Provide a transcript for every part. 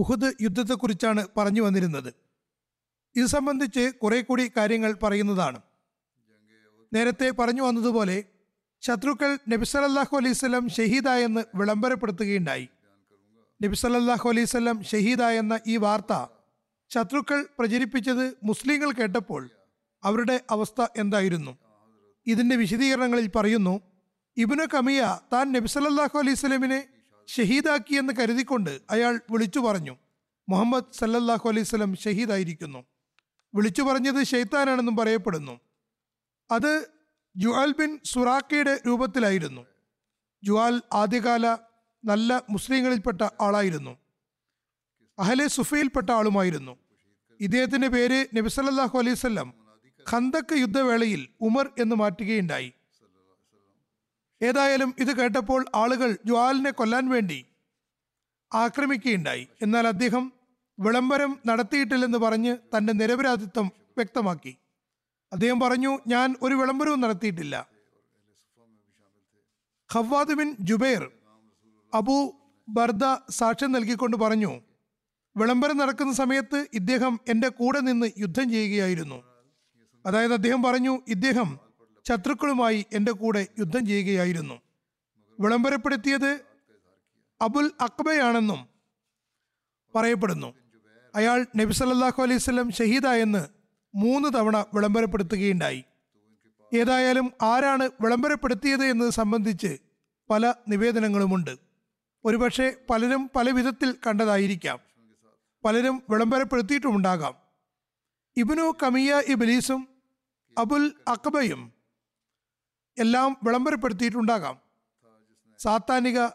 ഉഹുദ് യുദ്ധത്തെക്കുറിച്ചാണ് പറഞ്ഞു വന്നിരുന്നത്. ഇത് സംബന്ധിച്ച് കുറെ കൂടി കാര്യങ്ങൾ പറയുന്നതാണ്. നേരത്തെ പറഞ്ഞു വന്നതുപോലെ ശത്രുക്കൾ നബിസലല്ലാഹു സ്വലം ഷഹീദായെന്ന് വിളംബരപ്പെടുത്തുകയുണ്ടായി. നബിസലല്ലാഹു സ്വലം ഷഹീദായെന്ന ഈ വാർത്ത ശത്രുക്കൾ പ്രചരിപ്പിച്ചത് മുസ്ലിങ്ങൾ കേട്ടപ്പോൾ അവരുടെ അവസ്ഥ എന്തായിരുന്നു? ഇതിന്റെ വിശദീകരണങ്ങളിൽ പറയുന്നു ഇബിനു കമിയ താൻ നബിസലല്ലാഹു സ്വലമിനെ ഷഹീദാക്കിയെന്ന് കരുതിക്കൊണ്ട് അയാൾ വിളിച്ചു പറഞ്ഞു. മുഹമ്മദ് സല്ലല്ലാഹു അലൈഹി സ്വലം ഷഹീദായിരിക്കുന്നു. വിളിച്ചു പറഞ്ഞത് ഷെയ്ത്താനാണെന്നും പറയപ്പെടുന്നു. അത് ജുഹാൽ ബിൻ സുറാക്കയുടെ രൂപത്തിലായിരുന്നു. ജുആൽ ആദ്യകാല നല്ല മുസ്ലിങ്ങളിൽപ്പെട്ട ആളായിരുന്നു. അഹലെ സുഫയിൽപ്പെട്ട ആളുമായിരുന്നു. ഇദ്ദേഹത്തിന്റെ പേര് നബി സല്ലല്ലാഹു അലൈഹി വസല്ലം. ഖന്തക്ക് യുദ്ധവേളയിൽ ഉമർ എന്ന് മാറ്റുകയുണ്ടായി. ഏതായാലും ഇത് കേട്ടപ്പോൾ ആളുകൾ ജ്വാലിനെ കൊല്ലാൻ വേണ്ടി ആക്രമിക്കുകയുണ്ടായി. എന്നാൽ അദ്ദേഹം വിളംബരം നടത്തിയിട്ടില്ലെന്ന് പറഞ്ഞ് തന്റെ നിരപരാധിത്വം വ്യക്തമാക്കി. അദ്ദേഹം പറഞ്ഞു ഞാൻ ഒരു വിളംബരവും നടത്തിയിട്ടില്ല. Khawwat bin Jubair Abu Burda സാക്ഷ്യം നൽകിക്കൊണ്ട് പറഞ്ഞു വിളംബരം നടക്കുന്ന സമയത്ത് ഇദ്ദേഹം എന്റെ കൂടെ നിന്ന് യുദ്ധം ചെയ്യുകയായിരുന്നു. അതായത് അദ്ദേഹം പറഞ്ഞു ഇദ്ദേഹം ശത്രുക്കളുമായി എന്റെ കൂടെ യുദ്ധം ചെയ്യുകയായിരുന്നു. വിളംബരപ്പെടുത്തിയത് അബുൽ അക്ബയാണെന്നും പറയപ്പെടുന്നു. അയാൾ നബി സല്ലാഹു അലൈഹി വസല്ലം ഷഹീദായെന്ന് മൂന്ന് തവണ വിളംബരപ്പെടുത്തുകയുണ്ടായി. ഏതായാലും ആരാണ് വിളംബരപ്പെടുത്തിയത് എന്നത് സംബന്ധിച്ച് പല നിവേദനങ്ങളുമുണ്ട്. ഒരുപക്ഷെ പലരും പല വിധത്തിൽ കണ്ടതായിരിക്കാം. പലരും വിളംബരപ്പെടുത്തിയിട്ടുമുണ്ടാകാം. ഇബിനു കമിയ ഇബലീസും അബുൽ അക്ബയും എല്ലാം വിളംബരപ്പെടുത്തിയിട്ടുണ്ടാകാം. സാത്താനിക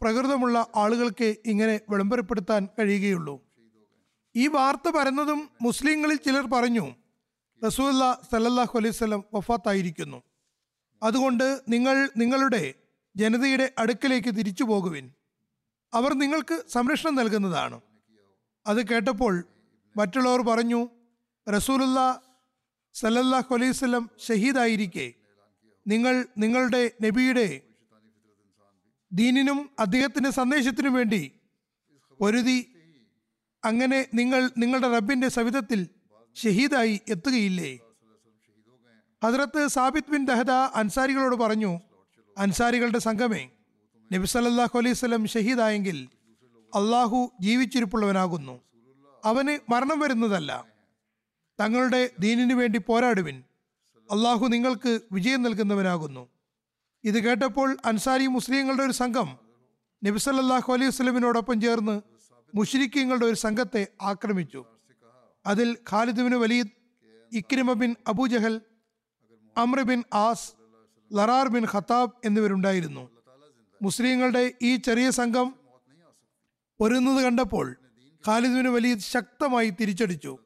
പ്രകൃതമുള്ള ആളുകൾക്ക് ഇങ്ങനെ വിളംബരപ്പെടുത്താൻ കഴിയുകയുള്ളൂ. ഈ വാർത്ത പരന്നതും മുസ്ലിങ്ങളിൽ ചിലർ പറഞ്ഞു റസൂല്ല സല്ലല്ലാഹു അലൈഹി സ്വലം വഫാത്തായിരിക്കുന്നു. അതുകൊണ്ട് നിങ്ങൾ നിങ്ങളുടെ ജനതയുടെ അടുക്കലേക്ക് തിരിച്ചു പോകുവിൻ. അവർ നിങ്ങൾക്ക് സംരക്ഷണം നൽകുന്നതാണ്. അത് കേട്ടപ്പോൾ മറ്റുള്ളവർ പറഞ്ഞു റസൂലുള്ള സല്ലല്ലാഹു അലൈവല്ലം ഷഹീദായിരിക്കെ. നിങ്ങൾ നിങ്ങളുടെ നബിയുടെ ദീനിനും അദ്ദേഹത്തിന്റെ സന്ദേശത്തിനും വേണ്ടി പൊരുതി അങ്ങനെ നിങ്ങൾ നിങ്ങളുടെ റബ്ബിന്റെ സവിധത്തിൽ ഷഹീദായി എത്തുകയില്ലേ? ഹദ്രത്ത് സാബിത് ബിൻ ദഹദ അൻസാരികളോട് പറഞ്ഞു അൻസാരികളുടെ സംഘമേ നബി സല്ലാഹു അലൈഹി ഷഹീദായെങ്കിൽ അള്ളാഹു ജീവിച്ചിരിപ്പുള്ളവനാകുന്നു. അവന് മരണം വരുന്നതല്ല. തങ്ങളുടെ ദീനിനു വേണ്ടി പോരാടുവിൻ. അള്ളാഹു നിങ്ങൾക്ക് വിജയം നൽകുന്നവനാകുന്നു. ഇത് കേട്ടപ്പോൾ അൻസാരി മുസ്ലിങ്ങളുടെ ഒരു സംഘം നബിസല്ലാഹു അലൈഹി വസ്ലമിനോടൊപ്പം ചേർന്ന് മുഷരിക്കങ്ങളുടെ ഒരു സംഘത്തെ ആക്രമിച്ചു. അതിൽ Khalid bin Walid Ikrima bin Abu Jahl Amr bin Aas ലറാർ bin Khattab എന്നിവരുണ്ടായിരുന്നു. മുസ്ലിങ്ങളുടെ ഈ ചെറിയ സംഘം ഒരുങ്ങുന്നത് കണ്ടപ്പോൾ ഖാലിദ് ബിൻ വലീദ് ശക്തമായി തിരിച്ചടിച്ചു.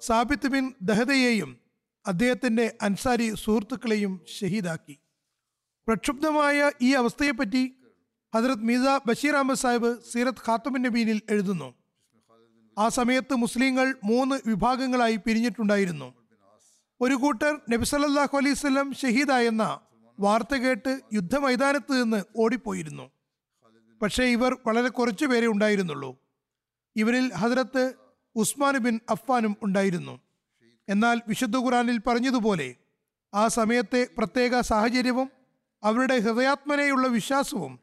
സാബിത്ത് ബിൻ ദഹദയെയും അദ്ദേഹത്തിന്റെ അൻസാരി സുഹൃത്തുക്കളെയും ഷഹീദാക്കി. പ്രക്ഷുബ്ധമായ ഈ അവസ്ഥയെപ്പറ്റി ഹജറത് മീസ ബഷീർ അഹമ്മദ് സാഹിബ് സീറത്ത് ഖാത്തമിൻ നബീനിൽ എഴുതുന്നു. ആ സമയത്ത് മുസ്ലിങ്ങൾ മൂന്ന് വിഭാഗങ്ങളായി പിരിഞ്ഞിട്ടുണ്ടായിരുന്നു. ഒരു കൂട്ടർ നബിസല്ലാഹു അലൈഹി വസല്ലം ഷഹീദായെന്ന വാർത്ത കേട്ട് യുദ്ധമൈതാനത്ത് നിന്ന് ഓടിപ്പോയിരുന്നു. പക്ഷേ ഇവർ വളരെ കുറച്ചു പേരെ ഉണ്ടായിരുന്നുള്ളൂ. ഇവരിൽ ഹജറത്ത് ഉസ്മാൻ ബിൻ അഫ്ഫാനും ഉണ്ടായിരുന്നു. എന്നാൽ വിശുദ്ധ ഖുറാനിൽ പറഞ്ഞതുപോലെ ആ സമയത്തെ പ്രത്യേക സാഹചര്യവും അവരുടെ ഹൃദയാത്മനെയുള്ള വിശ്വാസവും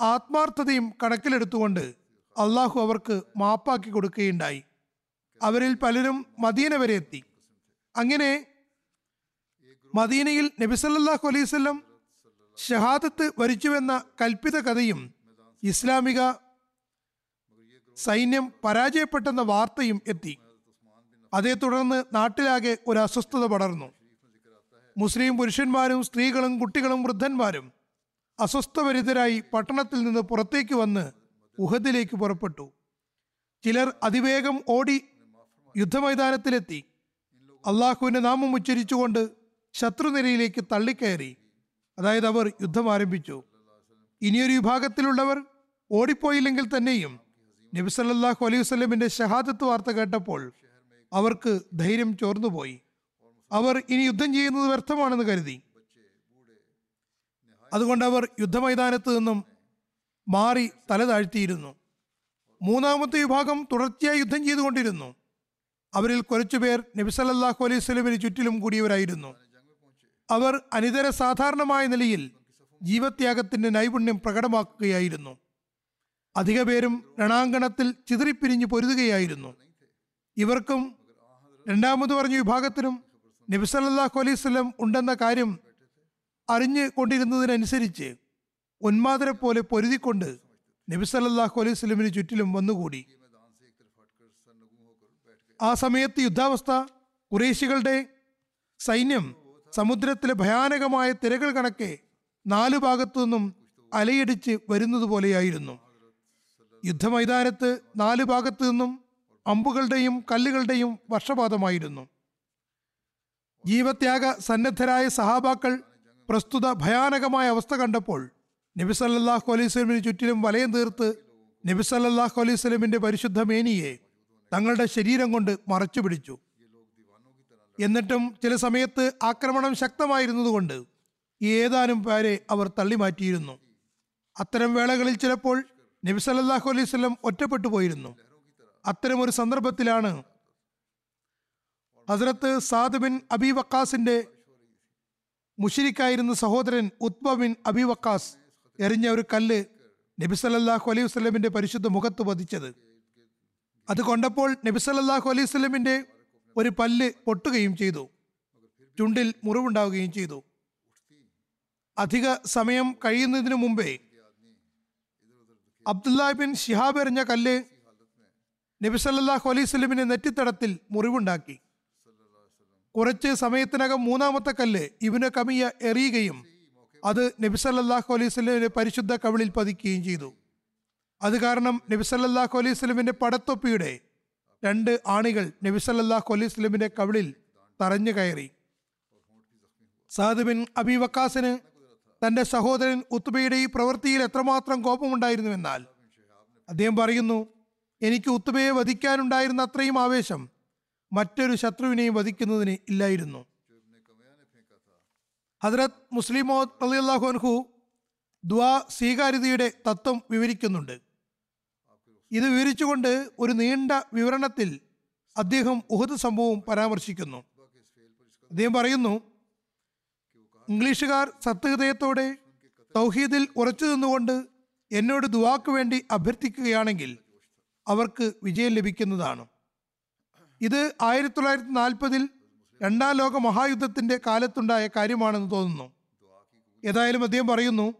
ആത്മാർത്ഥതയും കണക്കിലെടുത്തുകൊണ്ട് അള്ളാഹു അവർക്ക് മാപ്പാക്കി കൊടുക്കുകയുണ്ടായി. അവരിൽ പലരും മദീന വരെ എത്തി. അങ്ങനെ മദീനയിൽ നബിസല്ലാഹു അലൈവല്ലം ഷഹാദത്ത് വരിച്ചുവെന്ന കൽപ്പിത കഥയും ഇസ്ലാമിക സൈന്യം പരാജയപ്പെട്ടെന്ന വാർത്തയും എത്തി. അതേ തുടർന്ന് നാട്ടിലാകെ ഒരു അസ്വസ്ഥത പടർന്നു. മുസ്ലിം പുരുഷന്മാരും സ്ത്രീകളും കുട്ടികളും വൃദ്ധന്മാരും അസ്വസ്ഥഭരിതരായി പട്ടണത്തിൽ നിന്ന് പുറത്തേക്ക് വന്ന് ഉഹദിലേക്ക് പുറപ്പെട്ടു. ചിലർ അതിവേഗം ഓടി യുദ്ധമൈതാനത്തിലെത്തി. അള്ളാഹുവിന്റെ നാമം ഉച്ചരിച്ചുകൊണ്ട് ശത്രുനിരയിലേക്ക് തള്ളിക്കയറി. അതായത് അവർ യുദ്ധം ആരംഭിച്ചു. ഇനിയൊരു വിഭാഗത്തിലുള്ളവർ ഓടിപ്പോയില്ലെങ്കിൽ തന്നെയും നബിസല്ലാഹു അലൈഹി വസ്ലമിന്റെ ഷഹാദത്ത് വാർത്ത കേട്ടപ്പോൾ അവർക്ക് ധൈര്യം ചോർന്നുപോയി. അവർ ഇനി യുദ്ധം ചെയ്യുന്നത് വ്യർത്ഥമാണെന്ന് കരുതി. അതുകൊണ്ട് അവർ യുദ്ധമൈതാനത്ത് നിന്നും മാറി തല താഴ്ത്തിയിരുന്നു. മൂന്നാമത്തെ വിഭാഗം തുടർച്ചയായി യുദ്ധം ചെയ്തുകൊണ്ടിരുന്നു. അവരിൽ കുറച്ചുപേർ നബി സല്ലല്ലാഹു അലൈഹി സ്വലമിന് ചുറ്റിലും കൂടിയവരായിരുന്നു. അവർ അനിതര സാധാരണമായ നിലയിൽ ജീവത്യാഗത്തിന്റെ നൈപുണ്യം പ്രകടമാക്കുകയായിരുന്നു. അധിക പേരും രണാങ്കണത്തിൽ ചിതറിപ്പിരിഞ്ഞ് പൊരുതുകയായിരുന്നു. ഇവർക്കും രണ്ടാമത് പറഞ്ഞ വിഭാഗത്തിനും നബി സല്ലല്ലാഹു അലൈഹി വസല്ലം ഉണ്ടെന്ന കാര്യം അറിഞ്ഞു കൊണ്ടിരുന്നതിനനുസരിച്ച് ഉന്മാദരെ പോലെ പൊരുതിക്കൊണ്ട് നബി സല്ലല്ലാഹു അലൈഹി ചുറ്റിലും വന്നുകൂടി. ആ സമയത്ത് യുദ്ധാവസ്ഥ കുറേശികളുടെ സൈന്യം സമുദ്രത്തിലെ ഭയാനകമായ തിരകൾ കണക്കെ നാലു ഭാഗത്തു നിന്നും അലയടിച്ച് വരുന്നത് പോലെയായിരുന്നു. യുദ്ധമൈതാനത്ത് നാലു ഭാഗത്തു നിന്നും അമ്പുകളുടെയും കല്ലുകളുടെയും വർഷപാതമായിരുന്നു. ജീവത്യാഗ സന്നദ്ധരായ സഹാബാക്കൾ പ്രസ്തുത ഭയാനകമായ അവസ്ഥ കണ്ടപ്പോൾ നബി സല്ലല്ലാഹു അലൈഹി സ്വലമിന് ചുറ്റിലും വലയം തീർത്ത് നബി സല്ലല്ലാഹു അലൈഹി സ്വലമിന്റെ പരിശുദ്ധ മേനിയെ തങ്ങളുടെ ശരീരം കൊണ്ട് മറച്ചു പിടിച്ചു. എന്നിട്ടും ചില സമയത്ത് ആക്രമണം ശക്തമായിരുന്നതുകൊണ്ട് ഏതാനും പേരെ അവർ തള്ളിമാറ്റിയിരുന്നു. അത്തരം വേളകളിൽ ചിലപ്പോൾ നബി സല്ലല്ലാഹു അലൈഹി സ്വലം ഒറ്റപ്പെട്ടു പോയിരുന്നു. അത്തരമൊരു സന്ദർഭത്തിലാണ് ഹസ്രത്ത് സാദ് ബിൻ അബി വക്കാസിന്റെ മുഷിരിക്കായിരുന്ന സഹോദരൻ ഉത്ബ ബിൻ അബി വക്കാസ് എറിഞ്ഞ ഒരു കല്ല് നബി സല്ലല്ലാഹു അലൈഹി വസ്ലമിന്റെ പരിശുദ്ധ മുഖത്ത് പതിച്ചത്. അത് കൊണ്ടപ്പോൾ നബി സല്ലല്ലാഹു അലൈഹി വസ്ലമിന്റെ ഒരു പല്ല് പൊട്ടുകയും ചെയ്തു. ചുണ്ടിൽ മുറിവുണ്ടാവുകയും ചെയ്തു. അധിക സമയം കഴിയുന്നതിനു മുമ്പേ അബ്ദുല്ല ബിൻ ഷിഹാബ് എറിഞ്ഞ കല്ല് നബി സല്ലല്ലാഹു അലൈഹി വസല്ലമിന്റെ നെറ്റിത്തടത്തിൽ മുറിവുണ്ടാക്കി. കുറച്ച് സമയത്തിനകം മൂന്നാമത്തെ കല്ല് ഇവന് കമിയ എറിയുകയും അത് നബി സല്ലല്ലാഹു അലൈഹി വസല്ലമിന്റെ പരിശുദ്ധ കവിളിൽ പതിക്കുകയും ചെയ്തു. അത് കാരണം നബി സല്ലല്ലാഹു അലൈഹി വസല്ലമിന്റെ പടത്തൊപ്പിയുടെ രണ്ട് ആണികൾ നബി സല്ലല്ലാഹു അലൈഹി വസല്ലമിന്റെ കവിളിൽ തറഞ്ഞു കയറി. സാദ് ബിൻ അബി വക്കാസിന് തന്റെ സഹോദരൻ ഉത്തുബയുടെ ഈ പ്രവൃത്തിയിൽ എത്രമാത്രം കോപമുണ്ടായിരുന്നുവെന്നാൽ അദ്ദേഹം പറയുന്നു എനിക്ക് ഉത്തുബയെ വധിക്കാനുണ്ടായിരുന്ന അത്രയും ആവേശം മറ്റൊരു ശത്രുവിനെയും വധിക്കുന്നതിന് ഇല്ലായിരുന്നു. ഹദ്രത് മുസ്ലിമോദ് അള്ളാഹു അൻഹു ദ്വാ സ്വീകാര്യതയുടെ തത്വം വിവരിക്കുന്നുണ്ട്. ഇത് വിവരിച്ചുകൊണ്ട് ഒരു നീണ്ട വിവരണത്തിൽ അദ്ദേഹം ഉഹദ് സംഭവം പരാമർശിക്കുന്നു. അദ്ദേഹം പറയുന്നു ഇംഗ്ലീഷുകാർ സത്യഹൃദയത്തോടെ തൗഹീദിൽ ഉറച്ചു നിന്നുകൊണ്ട് എന്നോട് ദുവാക്ക് വേണ്ടി അഭ്യർത്ഥിക്കുകയാണെങ്കിൽ അവർക്ക് വിജയം ലഭിക്കുന്നതാണ്. ഇത് ആയിരത്തി തൊള്ളായിരത്തി നാൽപ്പതിൽ രണ്ടാം ലോക മഹായുദ്ധത്തിന്റെ കാലത്തുണ്ടായ കാര്യമാണെന്ന് തോന്നുന്നു. ഏതായാലും അദ്ദേഹം പറയുന്നു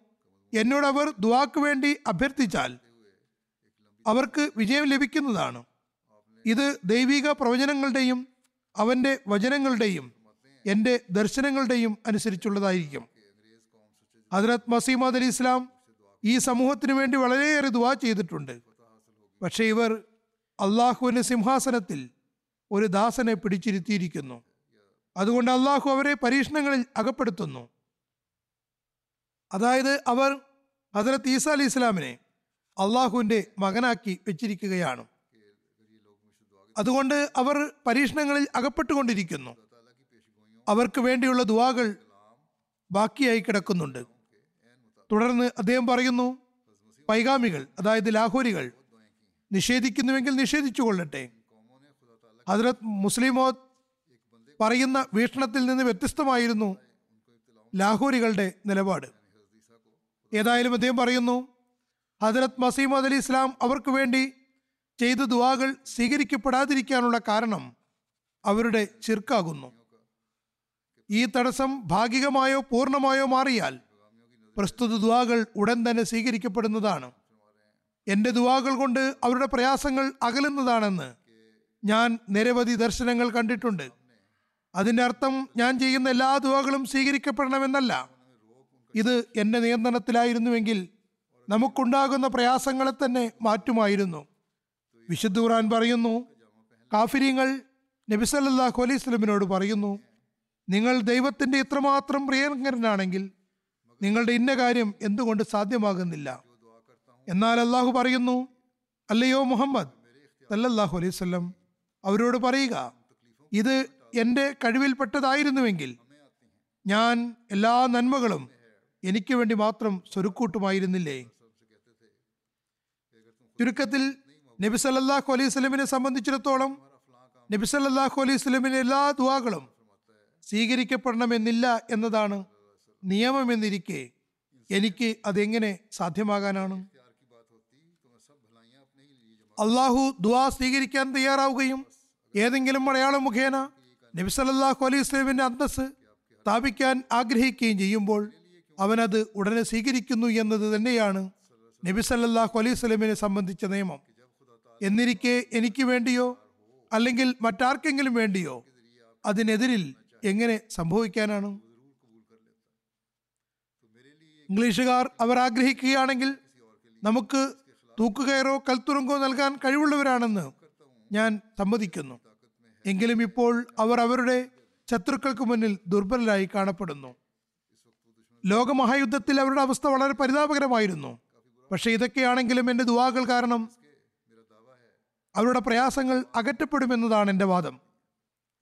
എന്നോട് അവർ ദുവാക്ക് വേണ്ടി അഭ്യർത്ഥിച്ചാൽ അവർക്ക് വിജയം ലഭിക്കുന്നതാണ്. ഇത് ദൈവിക പ്രവചനങ്ങളുടെയും അവന്റെ വചനങ്ങളുടെയും എന്റെ ദർശനങ്ങളുടെയും അനുസരിച്ചുള്ളതായിരിക്കും. ഹജ്രത് മസീമദ് അലി ഇസ്ലാം ഈ സമൂഹത്തിന് വേണ്ടി വളരെയേറെ ദുവാ ചെയ്തിട്ടുണ്ട്. പക്ഷേ ഇവർ അള്ളാഹുവിന്റെ സിംഹാസനത്തിൽ ഒരു ദാസനെ പിടിച്ചിരുത്തിയിരിക്കുന്നു. അതുകൊണ്ട് അള്ളാഹു അവരെ പരീക്ഷണങ്ങളിൽ അകപ്പെടുത്തുന്നു. അതായത് അവർ ഹജറത്ത് ഈസ അലി ഇസ്ലാമിനെ അള്ളാഹുവിന്റെ മകനാക്കി വെച്ചിരിക്കുകയാണ്. അതുകൊണ്ട് അവർ പരീക്ഷണങ്ങളിൽ അകപ്പെട്ടുകൊണ്ടിരിക്കുന്നു. അവർക്ക് വേണ്ടിയുള്ള ദുവാകൾ ബാക്കിയായി കിടക്കുന്നുണ്ട്. തുടർന്ന് അദ്ദേഹം പറയുന്നു പൈഗാമികൾ അതായത് ലാഹോരികൾ നിഷേധിക്കുന്നുവെങ്കിൽ നിഷേധിച്ചു കൊള്ളട്ടെ. ഹജറത് മുസ്ലിമോ പറയുന്ന വീക്ഷണത്തിൽ നിന്ന് വ്യത്യസ്തമായിരുന്നു ലാഹോരികളുടെ നിലപാട്. ഏതായാലും അദ്ദേഹം പറയുന്നു ഹജറത് മസീമദ് അലി ഇസ്ലാം അവർക്ക് വേണ്ടി ചെയ്ത ദുവാകൾ സ്വീകരിക്കപ്പെടാതിരിക്കാനുള്ള കാരണം അവരുടെ ചിർക്കാകുന്നു. ഈ തടസ്സം ഭാഗികമായോ പൂർണമായോ മാറിയാൽ പ്രസ്തുത ദുവാകൾ ഉടൻ തന്നെ സ്വീകരിക്കപ്പെടുന്നതാണ്. എന്റെ ദുവാകൾ കൊണ്ട് അവരുടെ പ്രയാസങ്ങൾ അകലുന്നതാണെന്ന് ഞാൻ നിരവധി ദർശനങ്ങൾ കണ്ടിട്ടുണ്ട്. അതിന്റെ അർത്ഥം ഞാൻ ചെയ്യുന്ന എല്ലാ ദുവാകളും സ്വീകരിക്കപ്പെടണമെന്നല്ല. ഇത് എന്റെ നിയന്ത്രണത്തിലായിരുന്നുവെങ്കിൽ നമുക്കുണ്ടാകുന്ന പ്രയാസങ്ങളെ തന്നെ മാറ്റുമായിരുന്നു. വിശുദ്ധ ഖുറാൻ പറയുന്നു കാഫിര്യങ്ങൾ നബി സല്ലല്ലാഹു അലൈഹി സ്വലമിനോട് പറയുന്നു നിങ്ങൾ ദൈവത്തിന്റെ ഇത്രമാത്രം പ്രിയങ്കരനാണെങ്കിൽ നിങ്ങളുടെ ഇന്ന കാര്യം എന്തുകൊണ്ട് സാധ്യമാകുന്നില്ല? എന്നാൽ അള്ളാഹു പറയുന്നു അല്ലയോ മുഹമ്മദ് സല്ലല്ലാഹു അലൈഹി സ്വല്ലം അവരോട് പറയുക ഇത് എന്റെ കഴിവിൽപ്പെട്ടതായിരുന്നുവെങ്കിൽ ഞാൻ എല്ലാ നന്മകളും എനിക്ക് വേണ്ടി മാത്രം സ്വരുക്കൂട്ടുമായിരുന്നില്ലേ? ചുരുക്കത്തിൽ നബി സല്ലല്ലാഹു അലൈഹി സ്വലമിനെ സംബന്ധിച്ചിടത്തോളം നബി സല്ലല്ലാഹു അലൈഹി സ്വലമിന്റെ എല്ലാ ദുവാകളും സ്വീകരിക്കപ്പെടണമെന്നില്ല എന്നതാണ് നിയമമെന്നിരിക്കെ എനിക്ക് അതെങ്ങനെ സാധ്യമാകാനാണ്? അള്ളാഹു ദുവാ സ്വീകരിക്കാൻ തയ്യാറാവുകയും ഏതെങ്കിലും മലയാളം മുഖേന നബിസലല്ലാഹു അലൈഹി സ്വലമിന്റെ അന്തസ് സ്ഥാപിക്കാൻ ആഗ്രഹിക്കുകയും ചെയ്യുമ്പോൾ അവനത് ഉടനെ സ്വീകരിക്കുന്നു എന്നത് തന്നെയാണ് നബി സല്ലല്ലാഹു അലൈഹി സ്വലമിനെ സംബന്ധിച്ച നിയമം. എന്നിരിക്കെ എനിക്ക് വേണ്ടിയോ അല്ലെങ്കിൽ മറ്റാർക്കെങ്കിലും വേണ്ടിയോ അതിനെതിരിൽ എങ്ങനെ സംഭവിക്കാനാണ്? ഇംഗ്ലീഷുകാർ അവർ ആഗ്രഹിക്കുകയാണെങ്കിൽ നമുക്ക് തൂക്കുകയറോ കൽത്തുറങ്കോ നൽകാൻ കഴിവുള്ളവരാണെന്ന് ഞാൻ സമ്മതിക്കുന്നു. എങ്കിലും ഇപ്പോൾ അവർ അവരുടെ ശത്രുക്കൾക്ക് മുന്നിൽ ദുർബലരായി കാണപ്പെടുന്നു. ലോകമഹായുദ്ധത്തിൽ അവരുടെ അവസ്ഥ വളരെ പരിതാപകരമായിരുന്നു. പക്ഷേ ഇതൊക്കെയാണെങ്കിലും എന്റെ ദുവാകൾ കാരണം അവരുടെ പ്രയാസങ്ങൾ അകറ്റപ്പെടുമെന്നതാണ് എന്റെ വാദം.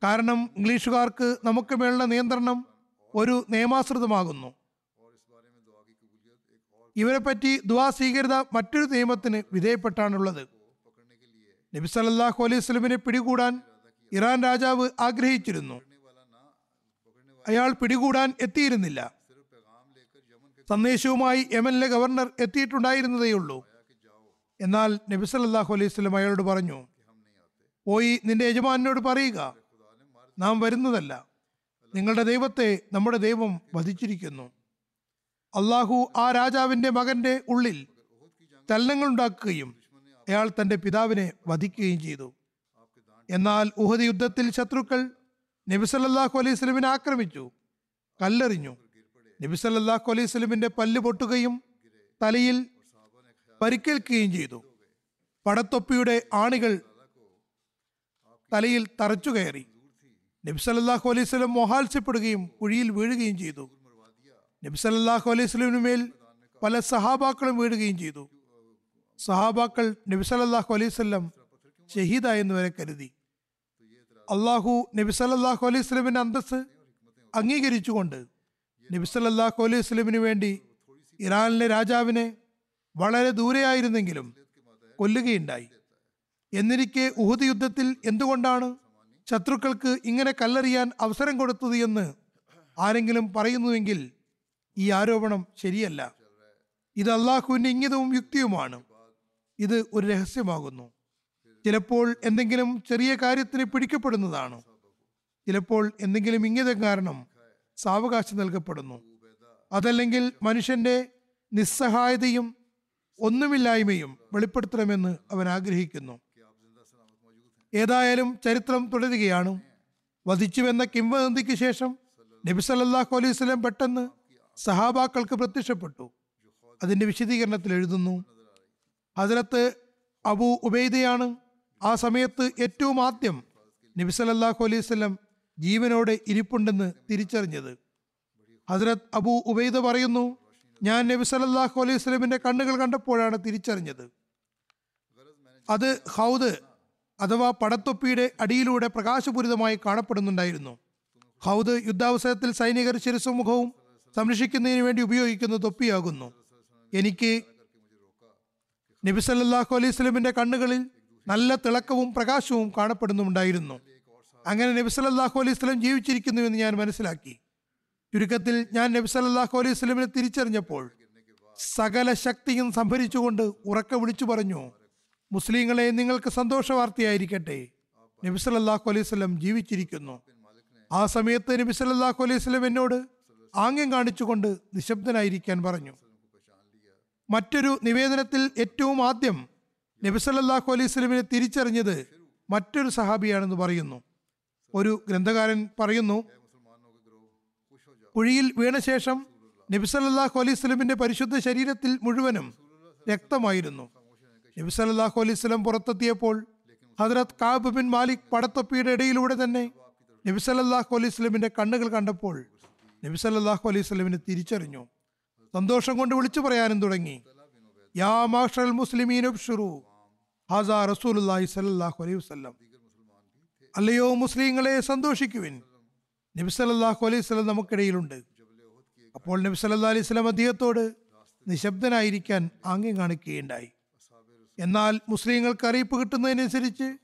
കാരണം ഇംഗ്ലീഷുകാർക്ക് നമുക്ക് മേലുള്ള നിയന്ത്രണം ഒരു നിയമാശ്രിതമാകുന്നു. ഇവരെ പറ്റി ദുവാ സ്വീകൃത മറ്റൊരു നിയമത്തിന് വിധേയപ്പെട്ടാണുള്ളത്. നബി സല്ലല്ലാഹു അലൈഹി സ്വലമിനെ പിടികൂടാൻ ഇറാൻ രാജാവ് ആഗ്രഹിച്ചിരുന്നു. അയാൾ പിടികൂടാൻ എത്തിയിരുന്നില്ല. സന്ദേശവുമായി യമനിലെ ഗവർണർ എത്തിയിട്ടുണ്ടായിരുന്നതേയുള്ളൂ. എന്നാൽ നബി സല്ലല്ലാഹു അലൈഹി സ്വലം അയാളോട് പറഞ്ഞു പോയി നിന്റെ യജമാനോട് പറയുക. നാം വരുന്നതല്ല. നിങ്ങളുടെ ദൈവത്തെ നമ്മുടെ ദൈവം വധിച്ചിരിക്കുന്നു. അള്ളാഹു ആ രാജാവിന്റെ മകന്റെ ഉള്ളിൽ ചലനങ്ങൾ ഉണ്ടാക്കുകയും അയാൾ തന്റെ പിതാവിനെ വധിക്കുകയും ചെയ്തു. എന്നാൽ ഉഹദ് യുദ്ധത്തിൽ ശത്രുക്കൾ നബിസല്ലാഹു അലൈഹി സ്വലമിനെ ആക്രമിച്ചു കല്ലെറിഞ്ഞു. നബിസല്ലാഹു അലൈഹി സ്വലമിന്റെ പല്ല് പൊട്ടുകയും തലയിൽ പരിക്കേൽക്കുകയും ചെയ്തു. പടത്തൊപ്പിയുടെ ആണികൾ തലയിൽ തറച്ചു കയറി. നബി സല്ലല്ലാഹു അലൈഹി സ്വലം മോഹാത്സ്യപ്പെടുകയും കുഴിയിൽ വീഴുകയും ചെയ്തു. നബി സല്ലല്ലാഹു അലൈഹി സ്വലമിന് മേൽ പല സഹാബാക്കളും വീഴുകയും ചെയ്തു. സഹാബാക്കൾ നബി സല്ലല്ലാഹു അലൈഹി സ്വലം ഷഹീദായെന്ന് വരെ കരുതി. അള്ളാഹു നബി സല്ലല്ലാഹു അലൈഹി സ്വലമിന്റെ അന്തസ് അംഗീകരിച്ചുകൊണ്ട് നബി സല്ലല്ലാഹു അലൈഹി സ്വലമിന് വേണ്ടി ഇറാനിലെ രാജാവിനെ വളരെ ദൂരെയായിരുന്നെങ്കിലും കൊല്ലുകയുണ്ടായി. എന്നിരിക്കെ ഉഹുദ് യുദ്ധത്തിൽ എന്തുകൊണ്ടാണ് ശത്രുക്കൾക്ക് ഇങ്ങനെ കല്ലെറിയാൻ അവസരം കൊടുത്തത് എന്ന് ആരെങ്കിലും പറയുന്നുവെങ്കിൽ ഈ ആരോപണം ശരിയല്ല. ഇത് അള്ളാഹുവിന്റെ ഇംഗിതവും യുക്തിയുമാണ്. ഇത് ഒരു രഹസ്യമാകുന്നു. ചിലപ്പോൾ എന്തെങ്കിലും ചെറിയ കാര്യത്തിന് പിടിക്കപ്പെടുന്നതാണ്. ചിലപ്പോൾ എന്തെങ്കിലും ഇംഗിതം കാരണം സാവകാശം നൽകപ്പെടുന്നു. അതല്ലെങ്കിൽ മനുഷ്യന്റെ നിസ്സഹായതയും ഒന്നുമില്ലായ്മയും വെളിപ്പെടുത്തണമെന്ന് അവൻ ആഗ്രഹിക്കുന്നു. ഏതായാലും ചരിത്രം തുടരുകയാണ്. വധിച്ചുവെന്ന കിംവദന്തിക്ക് ശേഷം നബി സല്ലല്ലാഹു അലൈഹി സ്വലം പെട്ടെന്ന് സഹാബാക്കൾക്ക് പ്രത്യക്ഷപ്പെട്ടു. അതിന്റെ വിശദീകരണത്തിൽ എഴുതുന്നു ഹജരത്ത് അബു ഉബൈദയാണ് ആ സമയത്ത് ഏറ്റവും ആദ്യം നബി സല്ലല്ലാഹു അലൈഹി വസല്ലം ജീവനോടെ ഇരിപ്പുണ്ടെന്ന് തിരിച്ചറിഞ്ഞത്. ഹസരത് അബു ഉബൈദ പറയുന്നു ഞാൻ നബി സല്ലല്ലാഹു അലൈഹി സ്വലമിന്റെ കണ്ണുകൾ കണ്ടപ്പോഴാണ് തിരിച്ചറിഞ്ഞത്. അത് ഹൗദ് അഥവാ പടത്തൊപ്പിയുടെ അടിയിലൂടെ പ്രകാശപൂരിതമായി കാണപ്പെടുന്നുണ്ടായിരുന്നു. ഹൗദ് യുദ്ധാവസരത്തിൽ സൈനികർ ശിരസുമുഖവും സംരക്ഷിക്കുന്നതിന് വേണ്ടി ഉപയോഗിക്കുന്ന തൊപ്പിയാകുന്നു. എനിക്ക് നബി സല്ലല്ലാഹു അലൈഹി സ്വലമിന്റെ കണ്ണുകളിൽ നല്ല തിളക്കവും പ്രകാശവും കാണപ്പെടുന്നുണ്ടായിരുന്നു അങ്ങനെ നബി സല്ലല്ലാഹു അലൈഹി സ്വലം ജീവിച്ചിരിക്കുന്നുവെന്ന് ഞാൻ മനസ്സിലാക്കി. ചുരുക്കത്തിൽ ഞാൻ നബി സല്ലല്ലാഹു അലൈഹി സ്വലമിനെ തിരിച്ചറിഞ്ഞപ്പോൾ സകല ശക്തിയും സംഭരിച്ചുകൊണ്ട് ഉറക്കെ വിളിച്ചു പറഞ്ഞു മുസ്ലിങ്ങളെ നിങ്ങൾക്ക് സന്തോഷ വാർത്തയായിരിക്കട്ടെ നബി സല്ലല്ലാഹു അലൈഹി സ്വലം ജീവിച്ചിരിക്കുന്നു. ആ സമയത്ത് നബി സല്ലല്ലാഹു അലൈഹി സ്വലം എന്നോട് ആംഗ്യം കാണിച്ചുകൊണ്ട് നിശബ്ദനായിരിക്കാൻ പറഞ്ഞു. മറ്റൊരു നിവേദനത്തിൽ ഏറ്റവും ആദ്യം നബിസല്ലാഹു അലൈഹി സ്വലമിനെ തിരിച്ചറിഞ്ഞത് മറ്റൊരു സഹാബിയാണെന്ന് പറയുന്നു. ഒരു ഗ്രന്ഥകാരൻ പറയുന്നു കുഴിയിൽ വീണ ശേഷം നബിസല്ലാഹു അലൈഹി സ്വലമിന്റെ പരിശുദ്ധ ശരീരത്തിൽ മുഴുവനും രക്തമായിരുന്നു. നബിസല്ലാഹു അലൈഹി സ്വലം പുറത്തെത്തിയപ്പോൾ ഹദ്രത് കാബ് ബിൻ മാലിക് പടത്തൊപ്പിയുടെ ഇടയിലൂടെ തന്നെ നബിസല്ലാഹു അലൈഹി സ്വലമിന്റെ കണ്ണുകൾ കണ്ടപ്പോൾ നബി സല്ലല്ലാഹു അലൈഹി സ്വലമിനെ തിരിച്ചറിഞ്ഞു. സന്തോഷം കൊണ്ട് വിളിച്ചു പറയാനും തുടങ്ങി. യാ മാഷൽ മുസ്ലിമീൻ ഷുറു ഹാസാ റസൂലുള്ളാഹി സ്വല്ലല്ലാഹു അലൈഹി വസല്ലം. അല്ലയോ മുസ്ലിങ്ങളെ സന്തോഷിക്കുവിൻ. നബി സല്ലല്ലാഹു അലൈഹി വസല്ലം നമുക്കിടയിലുണ്ട്. അപ്പോൾ നബി സല്ലല്ലാഹു അലൈഹി സ്വലം അദ്ദേഹത്തോട് നിശബ്ദനായിരിക്കാൻ ആംഗ്യം കാണിക്കുകയുണ്ടായി. എന്നാൽ മുസ്ലിങ്ങൾക്ക് അറിയിപ്പ് കിട്ടുന്നതിനനുസരിച്ച്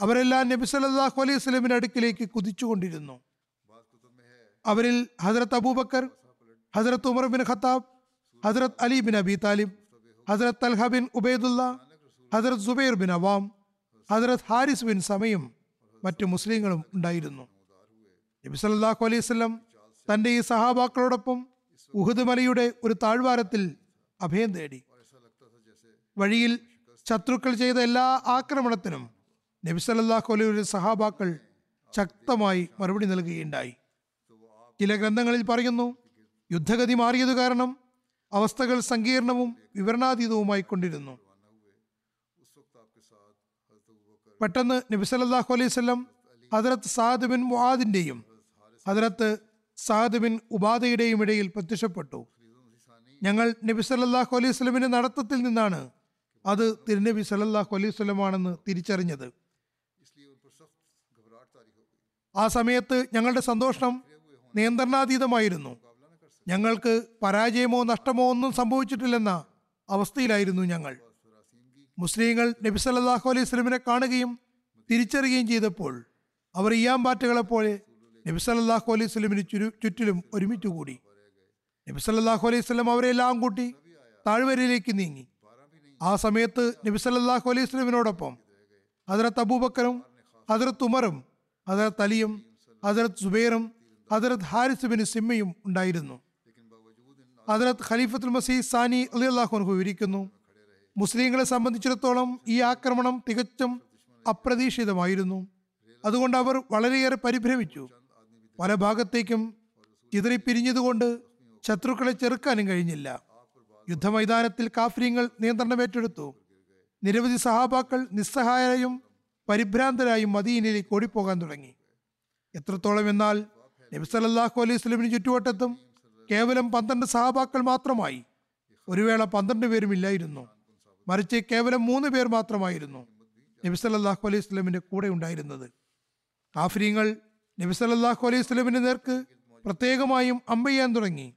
അവരെല്ലാം നബി സല്ലല്ലാഹു അലൈഹി സ്വലമിന്റെ അടുക്കിലേക്ക് കുതിച്ചുകൊണ്ടിരുന്നു. അവരിൽ ഹസരത്ത് അബൂബക്കർ ഹസരത്ത് ഉമർ ബിൻ ഖത്താബ് ഹസരത് അലി ബിൻ അബി താലിബ് ഹസരത് തൽഹ ബിൻ ഉബൈദുല്ല ഹസരത് സുബൈർ ബിൻ അവാം ഹസരത് ഹാരിസ് ബിൻ സമയും മറ്റു മുസ്ലിങ്ങളും ഉണ്ടായിരുന്നു. നബി സല്ലല്ലാഹു അലൈഹി വസല്ലം തന്റെ ഈ സഹാബാക്കളോടൊപ്പം ഉഹുദ് മലയുടെ ഒരു താഴ്വാരത്തിൽ അഭയം തേടി. വഴിയിൽ ശത്രുക്കൾ ചെയ്ത എല്ലാ ആക്രമണത്തിനും നബി സല്ലല്ലാഹു അലൈഹി സഹാബാക്കൾ ശക്തമായി മറുപടി നൽകുകയുണ്ടായി. ചില ഗ്രന്ഥങ്ങളിൽ പറയുന്നു യുദ്ധഗതി മാറിയത് കാരണം അവസ്ഥകൾ സങ്കീർണവും വിവരണാതീതവുമായി കൊണ്ടിരുന്നു. പെട്ടെന്ന് നബി സല്ലല്ലാഹു അലൈഹി സാദ് ബിൻ മുആദിന്റെയും ഹദരത്ത് സാദ് ബിൻ ഉബാദയുടെയും ഇടയിൽ പ്രത്യക്ഷപ്പെട്ടു. ഞങ്ങൾ നബി സല്ലാഹു അലൈഹി നടത്തത്തിൽ നിന്നാണ് അത് തിരുനബി സല്ലാഹു അലൈഹി സ്വലമാണെന്ന് തിരിച്ചറിഞ്ഞത്. ആ സമയത്ത് ഞങ്ങളുടെ സന്തോഷം നിയന്ത്രണാതീതമായിരുന്നു. ഞങ്ങൾക്ക് പരാജയമോ നഷ്ടമോ ഒന്നും സംഭവിച്ചിട്ടില്ലെന്ന അവസ്ഥയിലായിരുന്നു ഞങ്ങൾ. മുസ്ലിങ്ങൾ നബി സല്ലാഹു അലൈഹി സ്വലമിനെ കാണുകയും തിരിച്ചറിയുകയും ചെയ്തപ്പോൾ അവർ ഇയാമ്പാറ്റകളെ പോലെ നബി സല്ലാഹു അലൈഹി സ്വലമിന് ചുരു ചുറ്റിലും ഒരുമിച്ച് കൂടി നബി സല്ലാഹു അലൈഹി സ്വലം അവരെല്ലാം കൂട്ടി താഴ്വരയിലേക്ക് നീങ്ങി. ആ സമയത്ത് നബി സല്ലാഹു അലൈഹി സ്വലമിനോടൊപ്പം ഹജറത്ത് അബൂബക്കറും ഹജറത്ത് ഉമറും ഹജറത്ത് അലിയും ഹജറത്ത് സുബൈറും ഹജറത്ത് ഹാരിസ് ബിൻ സിമ്മയും ഉണ്ടായിരുന്നു. ഹജറത് ഖലീഫത്തുൽ മസീ സാനി അലി അള്ളാഹുൻഹു വിവരിക്കുന്നു മുസ്ലിങ്ങളെ സംബന്ധിച്ചിടത്തോളം ഈ ആക്രമണം തികച്ചും അപ്രതീക്ഷിതമായിരുന്നു. അതുകൊണ്ട് അവർ വളരെയേറെ പരിഭ്രമിച്ചു. പല ഭാഗത്തേക്കും ചിതറിപ്പിരിഞ്ഞതുകൊണ്ട് ശത്രുക്കളെ ചെറുക്കാനും കഴിഞ്ഞില്ല. യുദ്ധമൈതാനത്തിൽ കാഫര്യങ്ങൾ നിയന്ത്രണം ഏറ്റെടുത്തു. നിരവധി സഹാബാക്കൾ നിസ്സഹായരായും പരിഭ്രാന്തരായും മദീനയിലേക്ക് ഓടിപ്പോകാൻ തുടങ്ങി. എത്രത്തോളം എന്നാൽ നബി സല്ലല്ലാഹു അലൈഹി സ്വലമിന് ചുറ്റുവട്ടത്തും കേവലം പന്ത്രണ്ട് സഹാബാക്കൾ മാത്രമായി. ഒരു വേള പന്ത്രണ്ട് പേരും ഇല്ലായിരുന്നു. മറിച്ച് കേവലം മൂന്ന് പേർ മാത്രമായിരുന്നു നബി സല്ലല്ലാഹു അലൈഹി സ്വലമിന്റെ കൂടെ ഉണ്ടായിരുന്നത്. കാഫര്യങ്ങൾ നബി സല്ലല്ലാഹു അലൈഹി സ്വലമിന്റെ നേർക്ക് പ്രത്യേകമായും അമ്പെയ്യാൻ തുടങ്ങി.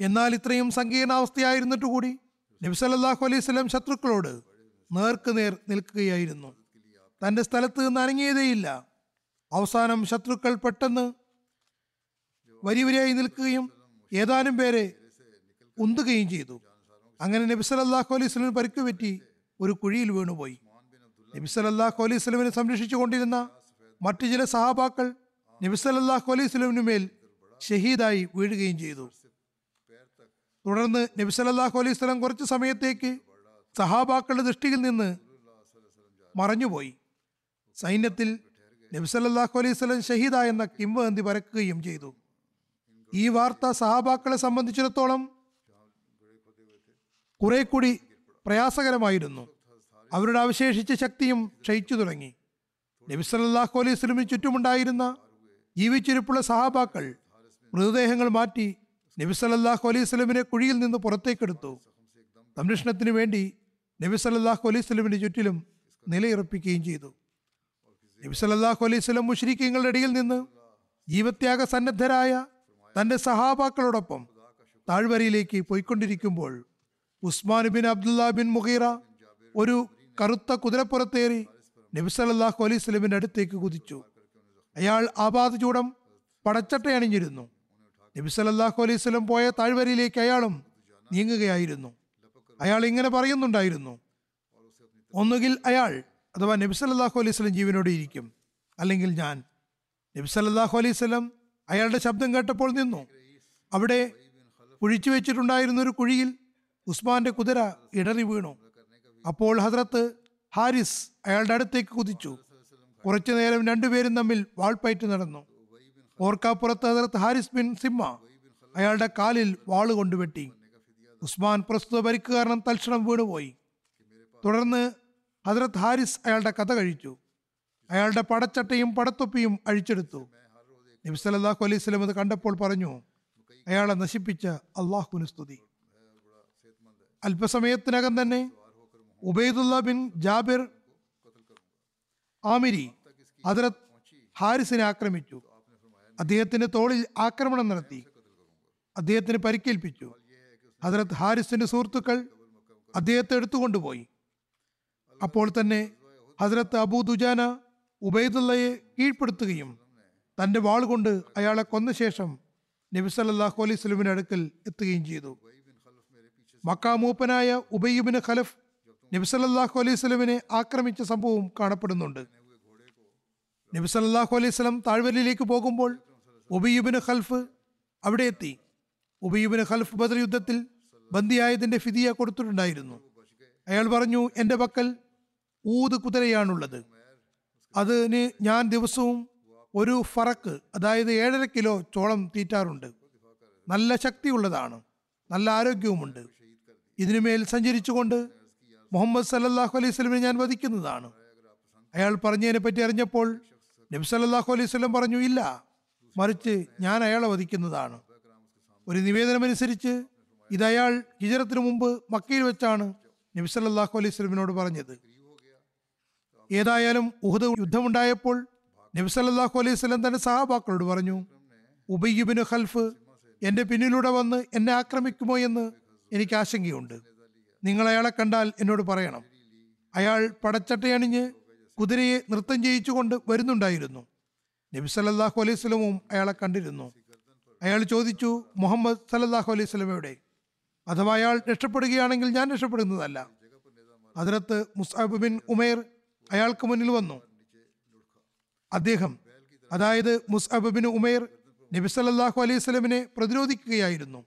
എന്നാൽ ഇത്രയും സങ്കീർണാവസ്ഥയായിരുന്നിട്ട് കൂടി നബി സല്ലല്ലാഹു അലൈഹി സ്വലം ശത്രുക്കളോട് നേർക്ക് നേർ നിൽക്കുകയായിരുന്നു. തന്റെ സ്ഥലത്ത് നിന്ന് അനങ്ങിയതേയില്ല. അവസാനം ശത്രുക്കൾ പെട്ടെന്ന് വരി വരിയായി നിൽക്കുകയും ഏതാനും പേരെ ഉന്തുകയും ചെയ്തു. അങ്ങനെ നബി സല്ലല്ലാഹു അലൈഹി സ്വലമിന് പരിക്ക് പറ്റി ഒരു കുഴിയിൽ വീണുപോയി. നബി സല്ലല്ലാഹു അലൈഹി സ്വലമിനെ സംരക്ഷിച്ചു കൊണ്ടിരുന്ന മറ്റു ചില സഹാബാക്കൾ നബി സല്ലല്ലാഹു അലൈഹി സ്വലമിന് മേൽ ഷഹീദായി വീഴുകയും ചെയ്തു. തുടർന്ന് നബി സല്ലല്ലാഹു അലൈഹി സ്വലം കുറച്ച് സമയത്തേക്ക് സഹാബാക്കളുടെ ദൃഷ്ടിയിൽ നിന്ന് മറഞ്ഞുപോയി. സൈന്യത്തിൽ നബി സല്ലല്ലാഹു അലൈഹി സ്വലം ഷഹീദായെന്ന കിംവന്തി പരക്കുകയും ചെയ്തു. ഈ വാർത്ത സഹാബാക്കളെ സംബന്ധിച്ചിടത്തോളം കുറെ കൂടി പ്രയാസകരമായിരുന്നു. അവരുടെ അവശേഷിച്ച ശക്തിയും ക്ഷയിച്ചു തുടങ്ങി. നബി സല്ലല്ലാഹു അലൈഹി സ്വലമിന് ചുറ്റുമുണ്ടായിരുന്ന ജീവിച്ചിരിപ്പുള്ള സഹാബാക്കൾ മൃതദേഹങ്ങൾ മാറ്റി നബി സല്ലല്ലാഹു അലൈഹി സ്വലമിനെ കുഴിയിൽ നിന്ന് പുറത്തേക്കെടുത്തു. സംരക്ഷണത്തിന് വേണ്ടി നബി സല്ലല്ലാഹു അലൈഹി വസല്ലമിന്റെ ചുറ്റിലും നിലയുറപ്പിക്കുകയും ചെയ്തു. നബി സല്ലല്ലാഹു അലൈഹി വസല്ലം മുശ്രിക്കങ്ങളുടെ ഇടയിൽ നിന്ന് ജീവത്യാഗ സന്നദ്ധരായ തന്റെ സഹാബാക്കളോടൊപ്പം താഴ്വരയിലേക്ക് പോയിക്കൊണ്ടിരിക്കുമ്പോൾ Usman bin Abdullah bin Mughira ഒരു കറുത്ത കുതിരപ്പുറത്തേറി നബി സല്ലല്ലാഹു അലൈഹി സ്വലമിന്റെ അടുത്തേക്ക് കുതിച്ചു. അയാൾ ആപാത ചൂടം പടച്ചട്ട അണിഞ്ഞിരുന്നു നബി സല്ലല്ലാഹു അലൈഹി സ്വലം പോയ താഴ്വരയിലേക്ക് അയാളും നീങ്ങുകയായിരുന്നു. അയാൾ ഇങ്ങനെ പറയുന്നുണ്ടായിരുന്നു ഒന്നുകിൽ അയാൾ അഥവാ നബി സല്ലല്ലാഹു അലൈഹി സ്വലം ജീവനോടെ ഇരിക്കും. അല്ലെങ്കിൽ ഞാൻ. നബി സല്ലല്ലാഹു അലൈഹി സ്വലം അയാളുടെ ശബ്ദം കേട്ടപ്പോൾ നിന്നു. അവിടെ കുഴിച്ചു വെച്ചിട്ടുണ്ടായിരുന്ന ഒരു കുഴിയിൽ ഉസ്മാന്റെ കുതിര ഇടറി വീണു. അപ്പോൾ ഹസ്രത്ത് ഹാരിസ് അയാളുടെ അടുത്തേക്ക് കുതിച്ചു. കുറച്ചു നേരം രണ്ടുപേരും തമ്മിൽ വാൾപ്പയറ്റ് നടന്നു. ഓർക്കാപ്പുറത്ത് ഹസ്രത്ത് ഹാരിസ് ബിൻ സിമ്മ അയാളുടെ കാലിൽ വാൾ കൊണ്ടുവെട്ടി. ഉസ്മാൻ പ്രസ്തുത പരിക്ക് കാരണം തൽക്ഷണം വീണുപോയി. തുടർന്ന് ഹദ്രത്ത് ഹാരിസ് അയാളുടെ കഥ കഴിച്ചു. അയാളുടെ പടച്ചട്ടയും പടത്തൊപ്പിയും അഴിച്ചെടുത്തു. നബി സലാഹു അലൈഹി സ്വലം അത് കണ്ടപ്പോൾ പറഞ്ഞു അയാളെ നശിപ്പിച്ച അള്ളാഹുവിന് സ്തുതി. അല്പസമയത്തിനകം തന്നെ ഉബൈദുല്ല ബിൻ ജാബിർ ആമിരി ഹദ്രത്ത് ഹാരിസിനെ ആക്രമിച്ചു. അദ്ദേഹത്തിന്റെ തോളിൽ ആക്രമണം നടത്തി. അദ്ദേഹത്തിന് പരിക്കേൽപ്പിച്ചു. ഹദ്രത്ത് ഹാരിസിന്റെ സുഹൃത്തുക്കൾ അദ്ദേഹത്തെ എടുത്തുകൊണ്ടുപോയി. അപ്പോൾ തന്നെ ഹദ്രത്ത് അബൂ ദുജാന ഉബൈദുള്ളയെ കീഴ്പ്പെടുത്തുകയും തന്റെ വാൾ കൊണ്ട് അയാളെ കൊന്ന ശേഷം നബി സല്ലാഹു അലൈഹി സ്വലമിന്റെ അടുക്കൽ എത്തുകയും ചെയ്തു. മക്ക മൂപ്പനായ ഉബയ്യബിന് ഖലഫ് നബി സല്ലാഹു അലൈഹി സ്വലമിനെ ആക്രമിച്ച സംഭവം കാണപ്പെടുന്നുണ്ട്. നബി സല്ലാഹു അലൈഹി സ്വലം താഴ്വരയിലേക്ക് പോകുമ്പോൾ ഉബയ്യുബിന് ഖൽഫ് അവിടെ എത്തി. ഉബയ്യുബിന് ഖൽഫ് ബദർ യുദ്ധത്തിൽ ബന്ദിയായതിന്റെ ഫിതിയ കൊടുത്തിട്ടുണ്ടായിരുന്നു. അയാൾ പറഞ്ഞു എന്റെ പക്കൽ ഊത് കുതിരയാണുള്ളത്. അതിന് ഞാൻ ദിവസവും ഒരു ഫറക്ക് അതായത് ഏഴര കിലോ ചോളം തീറ്റാറുണ്ട്. നല്ല ശക്തിയുള്ളതാണ് നല്ല ആരോഗ്യവുമുണ്ട്. ഇതിനുമേൽ സഞ്ചരിച്ചുകൊണ്ട് മുഹമ്മദ് സല്ലാഹു അലൈഹി സ്വലമിനെ ഞാൻ വധിക്കുന്നതാണ്. അയാൾ പറഞ്ഞതിനെ പറ്റി അറിഞ്ഞപ്പോൾ നബി സല്ലാഹു അലൈഹി സ്വലം പറഞ്ഞു ഇല്ല മറിച്ച് ഞാൻ അയാളെ വധിക്കുന്നതാണ്. ഒരു നിവേദനമനുസരിച്ച് ഇത് അയാൾ ഹിജറത്തിന് മുമ്പ് മക്കയിൽ വെച്ചാണ് നബി സല്ലല്ലാഹു അലൈഹി സ്വലമിനോട് പറഞ്ഞത്. ഏതായാലും ഉഹദ് യുദ്ധമുണ്ടായപ്പോൾ നബി സല്ലാഹു അലൈഹി സ്വലം തന്റെ സഹാബാക്കളോട് പറഞ്ഞു ഉബയ്യുബിന് ഖൽഫ് എന്റെ പിന്നിലൂടെ വന്ന് എന്നെ ആക്രമിക്കുമോ എന്ന് എനിക്ക് ആശങ്കയുണ്ട്. നിങ്ങൾ അയാളെ കണ്ടാൽ എന്നോട് പറയണം. അയാൾ പടച്ചട്ടയണിഞ്ഞ് കുതിരയെ നൃത്തം ചെയ്യിച്ചുകൊണ്ട് വരുന്നുണ്ടായിരുന്നു. നബി സല്ലാഹു അലൈഹി സ്വലമും അയാളെ കണ്ടിരുന്നു. അയാൾ ചോദിച്ചു മുഹമ്മദ് സല്ലാഹു അലൈഹി സ്വലമയുടെ അഥവാ അയാൾ രക്ഷപ്പെടുകയാണെങ്കിൽ ഞാൻ രക്ഷപ്പെടുന്നതല്ല. അതിനകത്ത് മുസ്അബ് ബിൻ ഉമേർ അയാൾക്ക് മുന്നിൽ വന്നു. അദ്ദേഹം അതായത് മുസ്അബ് ബിൻ ഉമേർ നബി സല്ലാഹു അലൈഹി സ്വലമിനെ പ്രതിരോധിക്കുകയായിരുന്നു.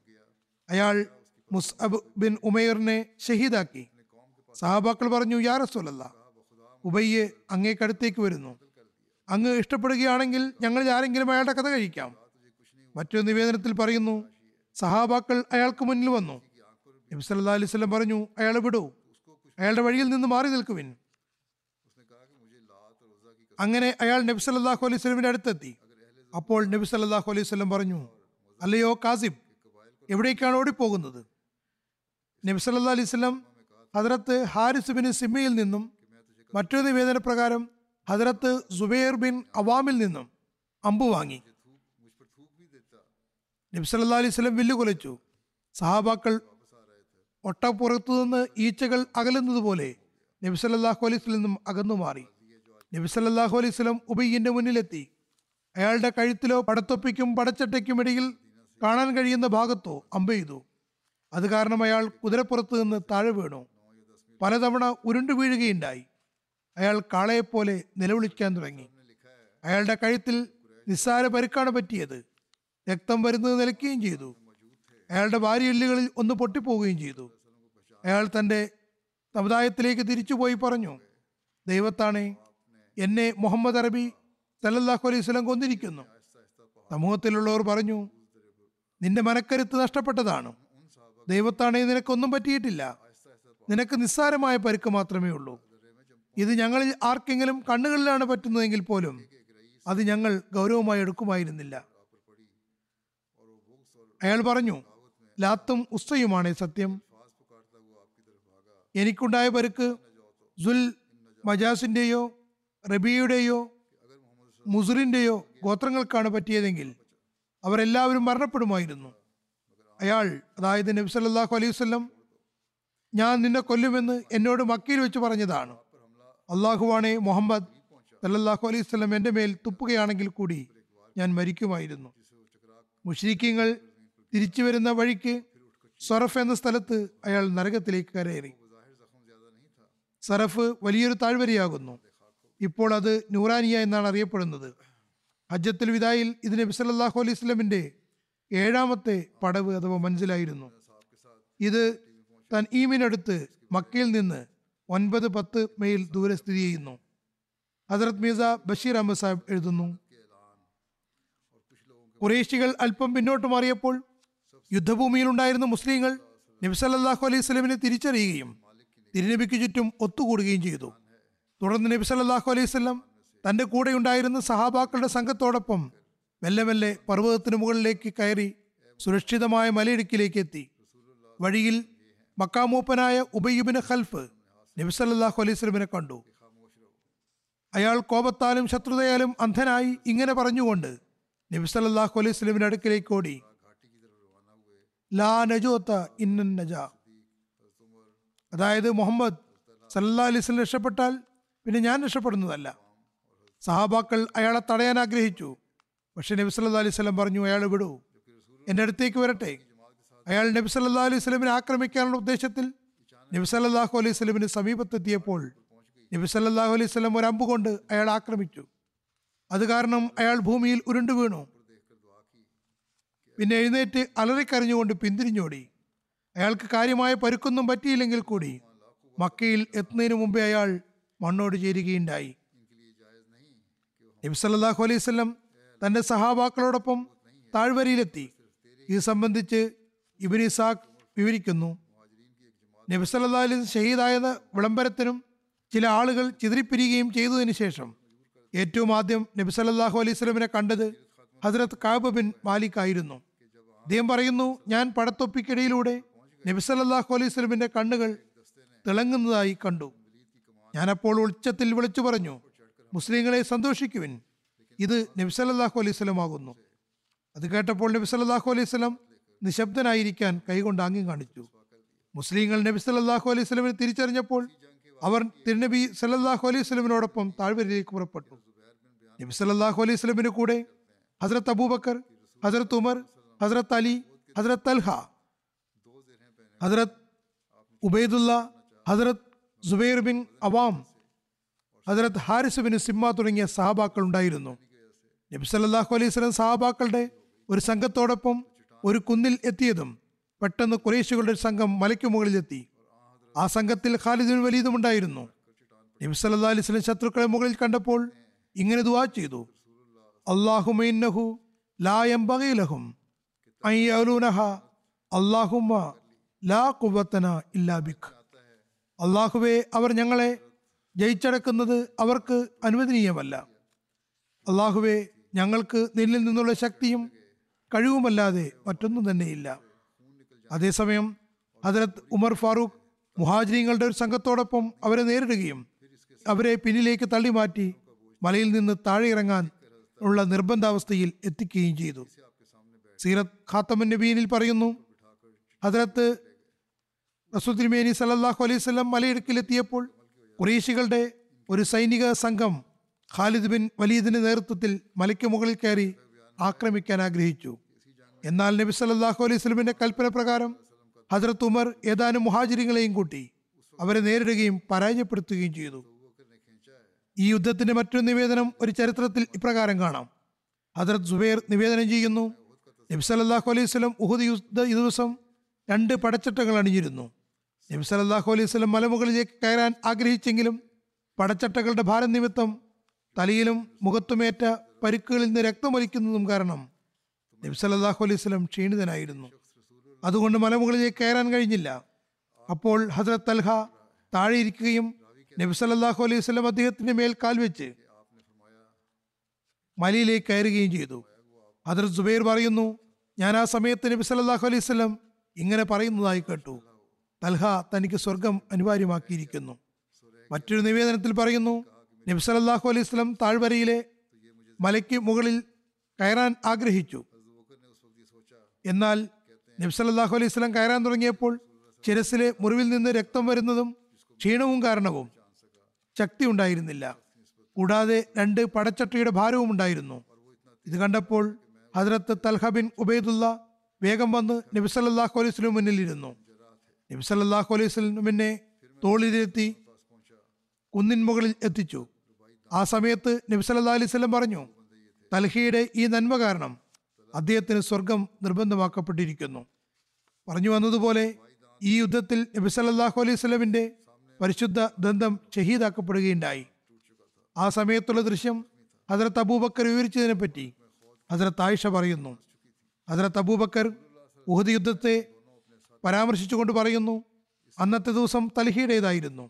അയാൾ മുസ്അബ് ബിൻ ഉമേറിനെ ഷഹീദാക്കി. സഹാബാക്കൾ പറഞ്ഞു യാ റസൂലല്ല ഉബയ്യെ അങ്ങേക്കടുത്തേക്ക് വരുന്നു. അങ്ങ് ഇഷ്ടപ്പെടുകയാണെങ്കിൽ ഞങ്ങൾ ആരെങ്കിലും അയാളുടെ കഥ കഴിക്കാം. മറ്റൊരു നിവേദനത്തിൽ പറയുന്നു സഹാബാക്കൾ അയാൾക്ക് മുന്നിൽ വന്നു. നബി സല്ലല്ലാഹു അലൈഹി വസല്ലം പറഞ്ഞു അയാളെ വിടൂ. അയാളുടെ വഴിയിൽ നിന്ന് മാറി നിൽക്കുവിൻ. അങ്ങനെ അയാൾ നബി സല്ലല്ലാഹു അലൈഹി വസല്ലമിന്റെ അടുത്തെത്തി. അപ്പോൾ നബി സല്ലല്ലാഹു അലൈഹി വസല്ലം പറഞ്ഞു അല്ലയോ കാസിബ് എവിടേക്കാണ് ഓടിപ്പോകുന്നത്? നബി സല്ലാ അലൈഹി സ്വലം ഹദ്രത്ത് ഹാരിസ് ബിൻ സിമ്മയിൽ നിന്നും മറ്റൊരു നിവേദന പ്രകാരം ഹദ്രത്ത് സുബൈർ ബിൻ അവാമിൽ നിന്നും അമ്പു വാങ്ങി. നബി സല്ലാ അലൈഹി സ്വലം വില്ലു കൊലച്ചു. സഹാബാക്കൾ ഒട്ടപ്പുറത്തു നിന്ന് ഈച്ചകൾ അകലുന്നത് പോലെ നബി സല്ലല്ലാഹു അലൈഹി സ്വലം അകന്നു മാറി. നബി സല്ലല്ലാഹു അലൈഹി വസല്ലം ഉബയ്യന്റെ മുന്നിലെത്തി. അയാളുടെ കഴുത്തിലോ പടത്തൊപ്പിക്കും പടച്ചട്ടയ്ക്കും ഇടയിൽ കാണാൻ കഴിയുന്ന ഭാഗത്തോ അമ്പെയ്തു അത് കാരണം അയാൾ കുതിരപ്പുറത്ത് നിന്ന് താഴെ വീണു. പലതവണ ഉരുണ്ടു വീഴുകയുണ്ടായി. അയാൾ കാളയെപ്പോലെ നിലവിളിക്കാൻ തുടങ്ങി. അയാളുടെ കഴുത്തിൽ നിസ്സാര പരുക്കാണ് പറ്റിയത്. രക്തം വരുന്നത് നിലയ്ക്കുകയും ചെയ്തു. അയാളുടെ വാരിയെല്ലുകളിൽ ഒന്ന് പൊട്ടിപ്പോവുകയും ചെയ്തു. അയാൾ തന്റെ സമുദായത്തിലേക്ക് തിരിച്ചുപോയി പറഞ്ഞു ദൈവത്താണേ എന്നെ മുഹമ്മദ് അറബി സല്ലല്ലാഹു അലൈഹി സ്വലം കൊന്നിരിക്കുന്നു. സമൂഹത്തിലുള്ളവർ പറഞ്ഞു നിന്റെ മനക്കരുത്ത് നഷ്ടപ്പെട്ടതാണ്. ദൈവത്താണെങ്കിൽ നിനക്കൊന്നും പറ്റിയിട്ടില്ല. നിനക്ക് നിസ്സാരമായ പരുക്ക് മാത്രമേ ഉള്ളൂ. ഇത് ഞങ്ങളിൽ ആർക്കെങ്കിലും കണ്ണുകളിലാണ് പറ്റുന്നതെങ്കിൽ പോലും അത് ഞങ്ങൾ ഗൗരവമായി എടുക്കുമായിരുന്നില്ല. അയാൾ പറഞ്ഞു ലാത്തും ഉസ്തയുമാണ് സത്യം. എനിക്കുണ്ടായ പരുക്ക് സുൽ അവരെല്ലാവരും മരണപ്പെടുമായിരുന്നു. അയാൾ അതായത് നബി സല്ലല്ലാഹു അലൈഹി വല്ലം ഞാൻ നിന്നെ കൊല്ലുമെന്ന് എന്നോട് മക്കയിൽ വെച്ച് പറഞ്ഞതാണ്. അള്ളാഹുവാണെ മുഹമ്മദ് സല്ലാഹു അലൈഹി വസല്ലം എന്റെ മേൽ തുപ്പുകയാണെങ്കിൽ കൂടി ഞാൻ മരിക്കുമായിരുന്നു. മുഷ്രീഖ്യങ്ങൾ തിരിച്ചു വരുന്ന വഴിക്ക് സറഫ് എന്ന സ്ഥലത്ത് അയാൾ നരകത്തിലേക്ക് കരയേറി. സറഫ് വലിയൊരു താഴ്വരയാകുന്നു. ഇപ്പോൾ അത് നൂറാനിയ എന്നാണ് അറിയപ്പെടുന്നത്. ഹജ്ജത്തുൽ വിദായിൽ ഇത് നബി സല്ലല്ലാഹു അലൈഹി സ്വലമിന്റെ ഏഴാമത്തെ പടവ് അഥവാ മനസ്സിലായിരുന്നു ഇത് തൻ ഈമിനടുത്ത് മക്കയിൽ നിന്ന് ഒൻപത് പത്ത് മൈൽ ദൂരെ സ്ഥിതി ചെയ്യുന്നു. ഹസരത് മീസ ബഷീർ അഹമ്മദ് സാഹിബ് എഴുതുന്നു കുറേശികൾ അല്പം പിന്നോട്ട് മാറിയപ്പോൾ യുദ്ധഭൂമിയിലുണ്ടായിരുന്ന മുസ്ലിങ്ങൾ നബി സല്ലല്ലാഹു അലൈഹി സ്വലമിനെ തിരിച്ചറിയുകയും തിരുനബിക്ക് ചുറ്റും ഒത്തുകൂടുകയും ചെയ്തു. തുടർന്ന് നബി സല്ലാഹു അലൈഹി വസല്ലം തന്റെ കൂടെ ഉണ്ടായിരുന്ന സഹാബാക്കളുടെ സംഘത്തോടൊപ്പം മെല്ലെ മെല്ലെ പർവതത്തിന് മുകളിലേക്ക് കയറി സുരക്ഷിതമായ മലയിടുക്കിലേക്ക് എത്തി. വഴിയിൽ മക്കാമൂപ്പനായ ഉബയ്യുബിന് ഖൽഫ് നബി സല്ലാഹു അലൈഹി സ്വലമിനെ കണ്ടു. അയാൾ കോപത്താലും ശത്രുതയാലും അന്ധനായി ഇങ്ങനെ പറഞ്ഞുകൊണ്ട് നബി സല്ലാഹു അലൈഹി വസല്ലമിന്റെ അടുക്കിലേക്ക് ഓടി. ലാ നജോത്ത ഇന്നൻ നജ. അതായത് മുഹമ്മദ് സല്ലാ അലൈഹി സ്വലം രക്ഷപ്പെട്ടാൽ പിന്നെ ഞാൻ രക്ഷപ്പെടുന്നതല്ല. സഹാബാക്കൾ അയാളെ തടയാൻ ആഗ്രഹിച്ചു. പക്ഷെ നബി സല്ലാ അലൈഹി സ്വലം പറഞ്ഞു അയാൾ വിടൂ. എന്റെ അടുത്തേക്ക് വരട്ടെ. അയാൾ നബി സല്ലാ അലൈഹി സ്വലമിനെ ആക്രമിക്കാനുള്ള ഉദ്ദേശത്തിൽ നബി സല്ലല്ലാഹു അലൈഹി സ്വലമിന് സമീപത്തെത്തിയപ്പോൾ നബി സല്ലല്ലാഹു അലൈഹി സ്വലം ഒരു അമ്പ് കൊണ്ട് അയാൾ ആക്രമിച്ചു. അത് കാരണം അയാൾ ഭൂമിയിൽ ഉരുണ്ടു വീണു. പിന്നെ എഴുന്നേറ്റ് അലറിക്കരഞ്ഞുകൊണ്ട് പിന്തിരിഞ്ഞോടി. അയാൾക്ക് കാര്യമായ പരുക്കൊന്നും പറ്റിയില്ലെങ്കിൽ കൂടി മക്കയിൽ എത്തുന്നതിന് മുമ്പേ അയാൾ മണ്ണോട് ചേരുകയുണ്ടായി. നബി സല്ലല്ലാഹു അലൈഹി വസല്ലം തന്റെ സഹാബാക്കളോടൊപ്പം താഴ്വരയിലെത്തി. ഇത് സംബന്ധിച്ച് ഇബിൻ ഇസാഖ് വിവരിക്കുന്നു. നബി സല്ലല്ലാഹു അലൈഹി വസല്ലം ഷഹീദായ വിളംബരത്തിനും ചില ആളുകൾ ചിതറിപ്പിരിയുകയും ചെയ്തതിനു ശേഷം ഏറ്റവും ആദ്യം നബി സല്ലല്ലാഹു അലൈഹി വസല്ലമിനെ കണ്ടത് ഹസ്രത്ത് കാബ് ബിൻ മാലിക് ആയിരുന്നു. അദ്ദേഹം പറയുന്നു ഞാൻ പടത്തൊപ്പിക്കിടയിലൂടെ നബി സല്ലല്ലാഹു അലൈഹി വസല്ലമിന്റെ കണ്ണുകൾ തിളങ്ങുന്നതായി കണ്ടു. ഞാനപ്പോൾ ഉച്ചത്തിൽ വിളിച്ചു പറഞ്ഞു മുസ്ലിങ്ങളെ സന്തോഷിക്കുവിൻ. ഇത് നബി സല്ലല്ലാഹു അലൈഹി വസല്ലം ആകുന്നു. അത് കേട്ടപ്പോൾ നബി സല്ലല്ലാഹു അലൈഹി വസല്ലം നിശബ്ദനായിരിക്കാൻ കൈകൊണ്ട് ആംഗ്യം കാണിച്ചു. മുസ്ലിങ്ങൾ നബി സല്ലാഹു അലൈഹി സ്വലമിനെ തിരിച്ചറിഞ്ഞപ്പോൾ അവർ തിരുനബി സല്ലാഹു അലൈഹി സ്വലമിനോടൊപ്പം താഴ്വരയിലേക്ക് പുറപ്പെട്ടു. നബി സല്ലാഹു അലൈഹി സ്വലമിന് കൂടെ ഹസ്രത്ത് അബൂബക്കർ ഹസ്രത്ത് ഉമർ ഹസ്രത്ത് അലി ഹസ്രത്ത് അൽഹ ഹസ്രത്ത് ഉബൈദുല്ല ഹസ്രത്ത് സുബൈർ ബിൻ അവാം ഹസ്രത്ത് ഹാരിസ് ബിൻ സിമ്മ തുടങ്ങിയ സഹാബാക്കൾ ഉണ്ടായിരുന്നു. നബി സല്ലാഹു അലൈഹി സ്വലം സഹാബാക്കളുടെ ഒരു സംഘത്തോടൊപ്പം ഒരു കുന്നിൽ എത്തിയതും പെട്ടെന്ന് കുറേശുകളുടെ ഒരു സംഘം മലയ്ക്ക് മുകളിലെത്തി. ആ സംഘത്തിൽ ഖാലിദിൻ വലീദും ഉണ്ടായിരുന്നു. നബി സല്ലാ അലൈഹി സ്വലം ശത്രുക്കളെ മുകളിൽ കണ്ടപ്പോൾ ഇങ്ങനെ ദുവാ ചെയ്തു. അള്ളാഹു ലായം യംബഗി ലഹും അൻ യഅലൂനഹ അല്ലാഹുമ്മ ലാ കുബത്തന ഇല്ലാ ബിക് അള്ളാഹുവെ അവർ ഞങ്ങളെ ജയിച്ചടക്കുന്നത് അവർക്ക് അനുവദനീയമല്ല. അള്ളാഹുവെ ഞങ്ങൾക്ക് നിന്നിൽ നിന്നുള്ള ശക്തിയും കഴിവുമല്ലാതെ മറ്റൊന്നും തന്നെയില്ല. അതേസമയം ഹജരത് ഉമർ ഫാറൂഖ് മുഹാജിരിങ്ങളുടെ ഒരു സംഘത്തോടൊപ്പം അവരെ നേരിടുകയും അവരെ പിന്നിലേക്ക് തള്ളി മാറ്റി മലയിൽ നിന്ന് താഴെ ഇറങ്ങാൻ ഉള്ള നിർബന്ധാവസ്ഥയിൽ എത്തിക്കുകയും ചെയ്തു. സീറത്ത് ഖാത്തമൻ നബീനിൽ പറയുന്നു ഹജരത്ത് റസൂദ്രിമേനി സലല്ലാഹു അലൈഹി സ്വലം മലയിടുക്കിലെത്തിയപ്പോൾ കുറേശികളുടെ ഒരു സൈനിക സംഘം ഖാലിദ് ബിൻ വലീദിന്റെ നേതൃത്വത്തിൽ മലയ്ക്ക് മുകളിൽ കയറി ആക്രമിക്കാൻ ആഗ്രഹിച്ചു. എന്നാൽ നബി സല്ലല്ലാഹു അലൈഹി സ്വലമിന്റെ കൽപ്പന പ്രകാരം ഹജ്രത്ത് ഉമർ ഏതാനും മുഹാജിരികളെയും കൂട്ടി അവരെ നേരിടുകയും പരാജയപ്പെടുത്തുകയും ചെയ്തു. ഈ യുദ്ധത്തിന്റെ മറ്റൊരു നിവേദനം ഒരു ചരിത്രത്തിൽ ഇപ്രകാരം കാണാം. ഹജ്രത് സുബൈർ നിവേദനം ചെയ്യുന്നു നബി സല്ലല്ലാഹു അലൈഹി സ്വലം ഉഹുദ് യുദ്ധ ദിവസം രണ്ട് പടച്ചട്ടകൾ അണിഞ്ഞിരുന്നു. നബി സല്ലല്ലാഹു അലൈഹി വസല്ലം മലമുകളിലേക്ക് കയറാൻ ആഗ്രഹിച്ചെങ്കിലും പടച്ചട്ടകളുടെ ഭാരം നിമിത്തം തലയിലും മുഖത്തുമേറ്റ പരുക്കുകളിൽ നിന്ന് രക്തമൊലിക്കുന്നതും കാരണം നബി സല്ലല്ലാഹു അലൈഹി വസല്ലം ക്ഷീണിതനായിരുന്നു. അതുകൊണ്ട് മലമുകളിലേക്ക് കയറാൻ കഴിഞ്ഞില്ല. അപ്പോൾ ഹസരത് അൽഹ താഴെ ഇരിക്കുകയും നബി സല്ലല്ലാഹു അലൈഹി വസല്ലം അദ്ദേഹത്തിന്റെ മേൽ കാൽ വെച്ച് മലയിലേക്ക് കയറുകയും ചെയ്തു. ഹദർ സുബൈർ പറയുന്നു ഞാൻ ആ സമയത്ത് നബി സല്ലല്ലാഹു അലൈഹി വസല്ലം ഇങ്ങനെ പറയുന്നതായി കേട്ടു. തൽഹ തനിക്ക് സ്വർഗം അനിവാര്യമാക്കിയിരിക്കുന്നു. മറ്റൊരു നിവേദനത്തിൽ പറയുന്നു നബി സല്ലല്ലാഹു അലൈഹി സ്വലം താഴ്വരയിലെ മലയ്ക്ക് മുകളിൽ കയറാൻ ആഗ്രഹിച്ചു. എന്നാൽ നബ്സല്ലാഹു അലൈഹി സ്വലം കയറാൻ തുടങ്ങിയപ്പോൾ ചിരസിലെ മുറിവിൽ നിന്ന് രക്തം വരുന്നതും ക്ഷീണവും കാരണവും ശക്തി ഉണ്ടായിരുന്നില്ല. കൂടാതെ രണ്ട് പടച്ചട്ടയുടെ ഭാരവും ഉണ്ടായിരുന്നു. ഇത് കണ്ടപ്പോൾ ഹജ്രത്ത് തൽഹ ബിൻ ഉബൈദുള്ള വേഗം വന്ന് നബിസല്ലാഹു അലൈഹി സ്വലം മുന്നിലിരുന്നു നബിസല്ലാഹു അലൈഹി സ്വലമിനെ തോളിലെത്തി കുന്നിൻ മുകളിൽ എത്തിച്ചു. ആ സമയത്ത് നബി നബിസല്ലാ അലൈഹി സ്വലം പറഞ്ഞു തൽഹയുടെ ഈ നന്മ കാരണം അദ്ദേഹത്തിന് സ്വർഗം നിർബന്ധമാക്കപ്പെട്ടിരിക്കുന്നു. പറഞ്ഞു വന്നതുപോലെ ഈ യുദ്ധത്തിൽ നബി സല്ലല്ലാഹു അലൈഹി സ്വലമിന്റെ പരിശുദ്ധ ദന്തം ഷഹീദാക്കപ്പെടുകയുണ്ടായി. ആ സമയത്തുള്ള ദൃശ്യം ഹസരത്ത് അബൂബക്കർ വിവരിച്ചതിനെ പറ്റി ഹസരത്ത് ആയിഷ പറയുന്നു. ഹസരത്ത് അബൂബക്കർ ഉഹദ് യുദ്ധത്തെ പരാമർശിച്ചുകൊണ്ട് പറയുന്നു അന്നത്തെ ദിവസം തൽഹിയുടേതായിരുന്നു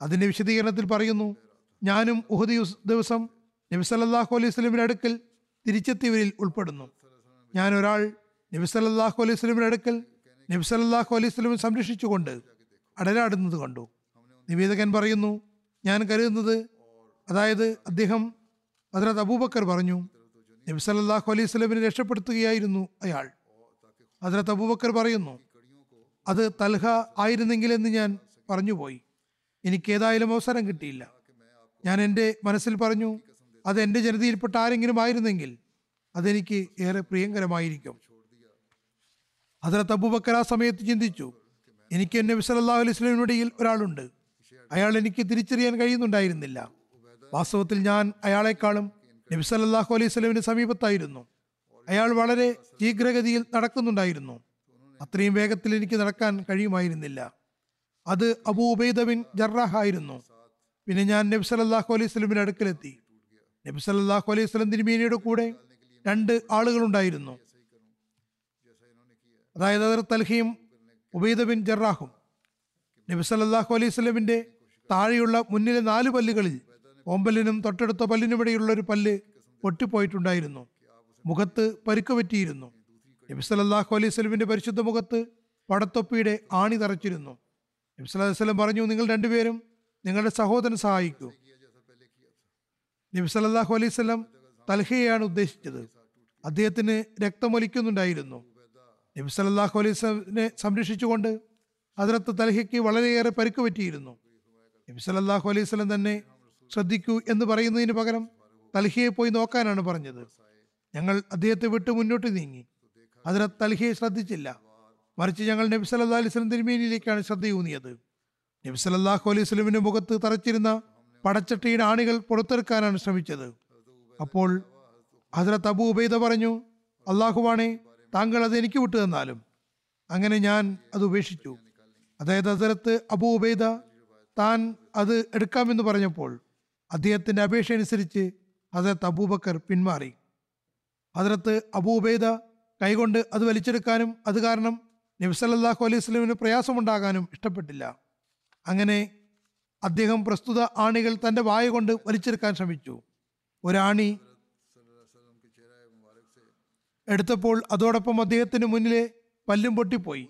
അതിന്റെ വിശദീകരണത്തിൽ പറയുന്നു ഞാനും ഉഹദ് ദിവസം നബി സല്ലല്ലാഹു അലൈഹി സ്വലമിന്റെ അടുക്കൽ തിരിച്ചെത്തിയവരിൽ ഉൾപ്പെടുന്നു. ഞാൻ ഒരാൾ നബി സല്ലല്ലാഹു അലൈഹി സ്വലമിന്റെ അടുക്കൽ നബി സല്ലല്ലാഹു അലൈഹി സ്വലമിനെ സംരക്ഷിച്ചുകൊണ്ട് അടരാടുന്നത് കണ്ടു. നിവേദകൻ പറയുന്നു ഞാൻ കരുതുന്നത് അതായത് അദ്ദേഹം അതിനകത്ത് അബൂബക്കർ പറഞ്ഞു നബി സല്ലല്ലാഹു അലൈഹി സ്വലമിനെ രക്ഷപ്പെടുത്തുകയായിരുന്നു അയാൾ. അതിനകത്ത് അബൂബക്കർ പറയുന്നു അത് തൽഹ ആയിരുന്നെങ്കിലെന്ന് ഞാൻ പറഞ്ഞുപോയി. എനിക്ക് ഏതായാലും അവസരം കിട്ടിയില്ല. ഞാൻ എന്റെ മനസ്സിൽ പറഞ്ഞു അത് എന്റെ ജനതയിൽപ്പെട്ട ആരെങ്കിലും ആയിരുന്നെങ്കിൽ അതെനിക്ക് ഏറെ പ്രിയങ്കരമായിരിക്കും. ഹസരത്ത് അബൂബക്കർ ആ സമയത്ത് ചിന്തിച്ചു എനിക്ക് എന്നെ സല്ലല്ലാഹു അലൈഹി വസല്ലമിനിടയിൽ ഒരാളുണ്ട്. അയാൾ എനിക്ക് തിരിച്ചറിയാൻ കഴിയുന്നുണ്ടായിരുന്നില്ല. വാസ്തവത്തിൽ ഞാൻ അയാളെക്കാളും നബി സല്ലല്ലാഹു അലൈഹി സ്വലമിന് സമീപത്തായിരുന്നു. അയാൾ വളരെ ശീഘ്രഗതിയിൽ നടക്കുന്നുണ്ടായിരുന്നു. അത്രയും വേഗത്തിൽ എനിക്ക് നടക്കാൻ കഴിയുമായിരുന്നില്ല. അത് അബൂ ഉബൈദ ബിൻ ജറാഹ് ആയിരുന്നു. പിന്നെ ഞാൻ നബി സല്ലല്ലാഹു അലൈഹി സ്വലമിന്റെ അടുക്കലെത്തി. നബി സല്ലല്ലാഹു അലൈഹി സ്വലം തിരുമേനിയുടെ കൂടെ രണ്ട് ആളുകളുണ്ടായിരുന്നു. അതായത് അതർ തൽഹിയും ഉബൈദ ബിൻ ജറാഹും നബി സല്ലല്ലാഹു അലൈഹി സ്വലമിന്റെ താഴെയുള്ള മുന്നിലെ നാല് പല്ലുകളിൽ ഓമ്പലിനും തൊട്ടടുത്ത പല്ലിനുമിടയിലുള്ള ഒരു പല്ല് പൊട്ടിപ്പോയിട്ടുണ്ടായിരുന്നു. മുഖത്ത് പരുക്ക് നബി സല്ലല്ലാഹു അലൈഹി സ്വലമിന്റെ പരിശുദ്ധ മുഖത്ത് പടത്തൊപ്പിയുടെ ആണി തറച്ചിരുന്നു നബി അലൈഹി വസല്ലം പറഞ്ഞു നിങ്ങൾ രണ്ടുപേരും നിങ്ങളുടെ സഹോദരൻ സഹായിക്കൂ. നബി സല്ലല്ലാഹു അലൈഹി സ്വലം തൽഹയാണ് ഉദ്ദേശിച്ചത്. അദ്ദേഹത്തിന് രക്തമൊലിക്കുന്നുണ്ടായിരുന്നു നബി സല്ലല്ലാഹു അലൈഹി സ്വലിനെ സംരക്ഷിച്ചുകൊണ്ട് അതിനകത്ത് തൽഹയ്ക്ക് വളരെയേറെ പരുക്ക് പറ്റിയിരുന്നു. നബി സല്ലല്ലാഹു അലൈഹി സ്വലം തന്നെ ശ്രദ്ധിക്കൂ എന്ന് പറയുന്നതിന് പകരം തൽഹയെ പോയി നോക്കാനാണ് പറഞ്ഞത്. ഞങ്ങൾ അദ്ദേഹത്തെ വിട്ട് മുന്നോട്ട് നീങ്ങി. ഹദ്രത്ത് തൽഹിയെ ശ്രദ്ധിച്ചില്ല. മറിച്ച് ഞങ്ങൾ നബി സല്ലല്ലാഹു അലൈഹി വസല്ലം തിരുമേനിയിലേക്കാണ് ശ്രദ്ധയൂന്നിയത്. നബി സല്ലല്ലാഹു അലൈഹി വസല്ലമിന്റെ മുഖത്ത് തറച്ചിരുന്ന പടച്ചട്ടിയുടെ ആണികൾ പുറത്തെടുക്കാനാണ് ശ്രമിച്ചത്. അപ്പോൾ ഹസ്രത്ത് അബു ഉബൈദ പറഞ്ഞു അള്ളാഹുവാണെ താങ്കൾ അത് എനിക്ക് വിട്ടു തന്നാലും. അങ്ങനെ ഞാൻ അത് ഉപേക്ഷിച്ചു. അതായത് ഹസരത്ത് അബു ഉബൈദ താൻ അത് എടുക്കാമെന്ന് പറഞ്ഞപ്പോൾ അദ്ദേഹത്തിന്റെ അപേക്ഷ അനുസരിച്ച് ഹസരത്ത് അബൂബക്കർ പിന്മാറി. ഹസരത്ത് അബു ഉബൈദ കൈകൊണ്ട് അത് വലിച്ചെടുക്കാനും അത് കാരണം നബി സല്ലല്ലാഹു അലൈഹി സ്വലമിന് പ്രയാസമുണ്ടാകാനും ഇഷ്ടപ്പെട്ടില്ല. അങ്ങനെ അദ്ദേഹം പ്രസ്തുത ആണികൾ തന്റെ വായ കൊണ്ട് വലിച്ചെടുക്കാൻ ശ്രമിച്ചു. ഒരാണി എടുത്തപ്പോൾ അതോടൊപ്പം അദ്ദേഹത്തിന് മുന്നിലെ പല്ലും പൊട്ടിപ്പോയി.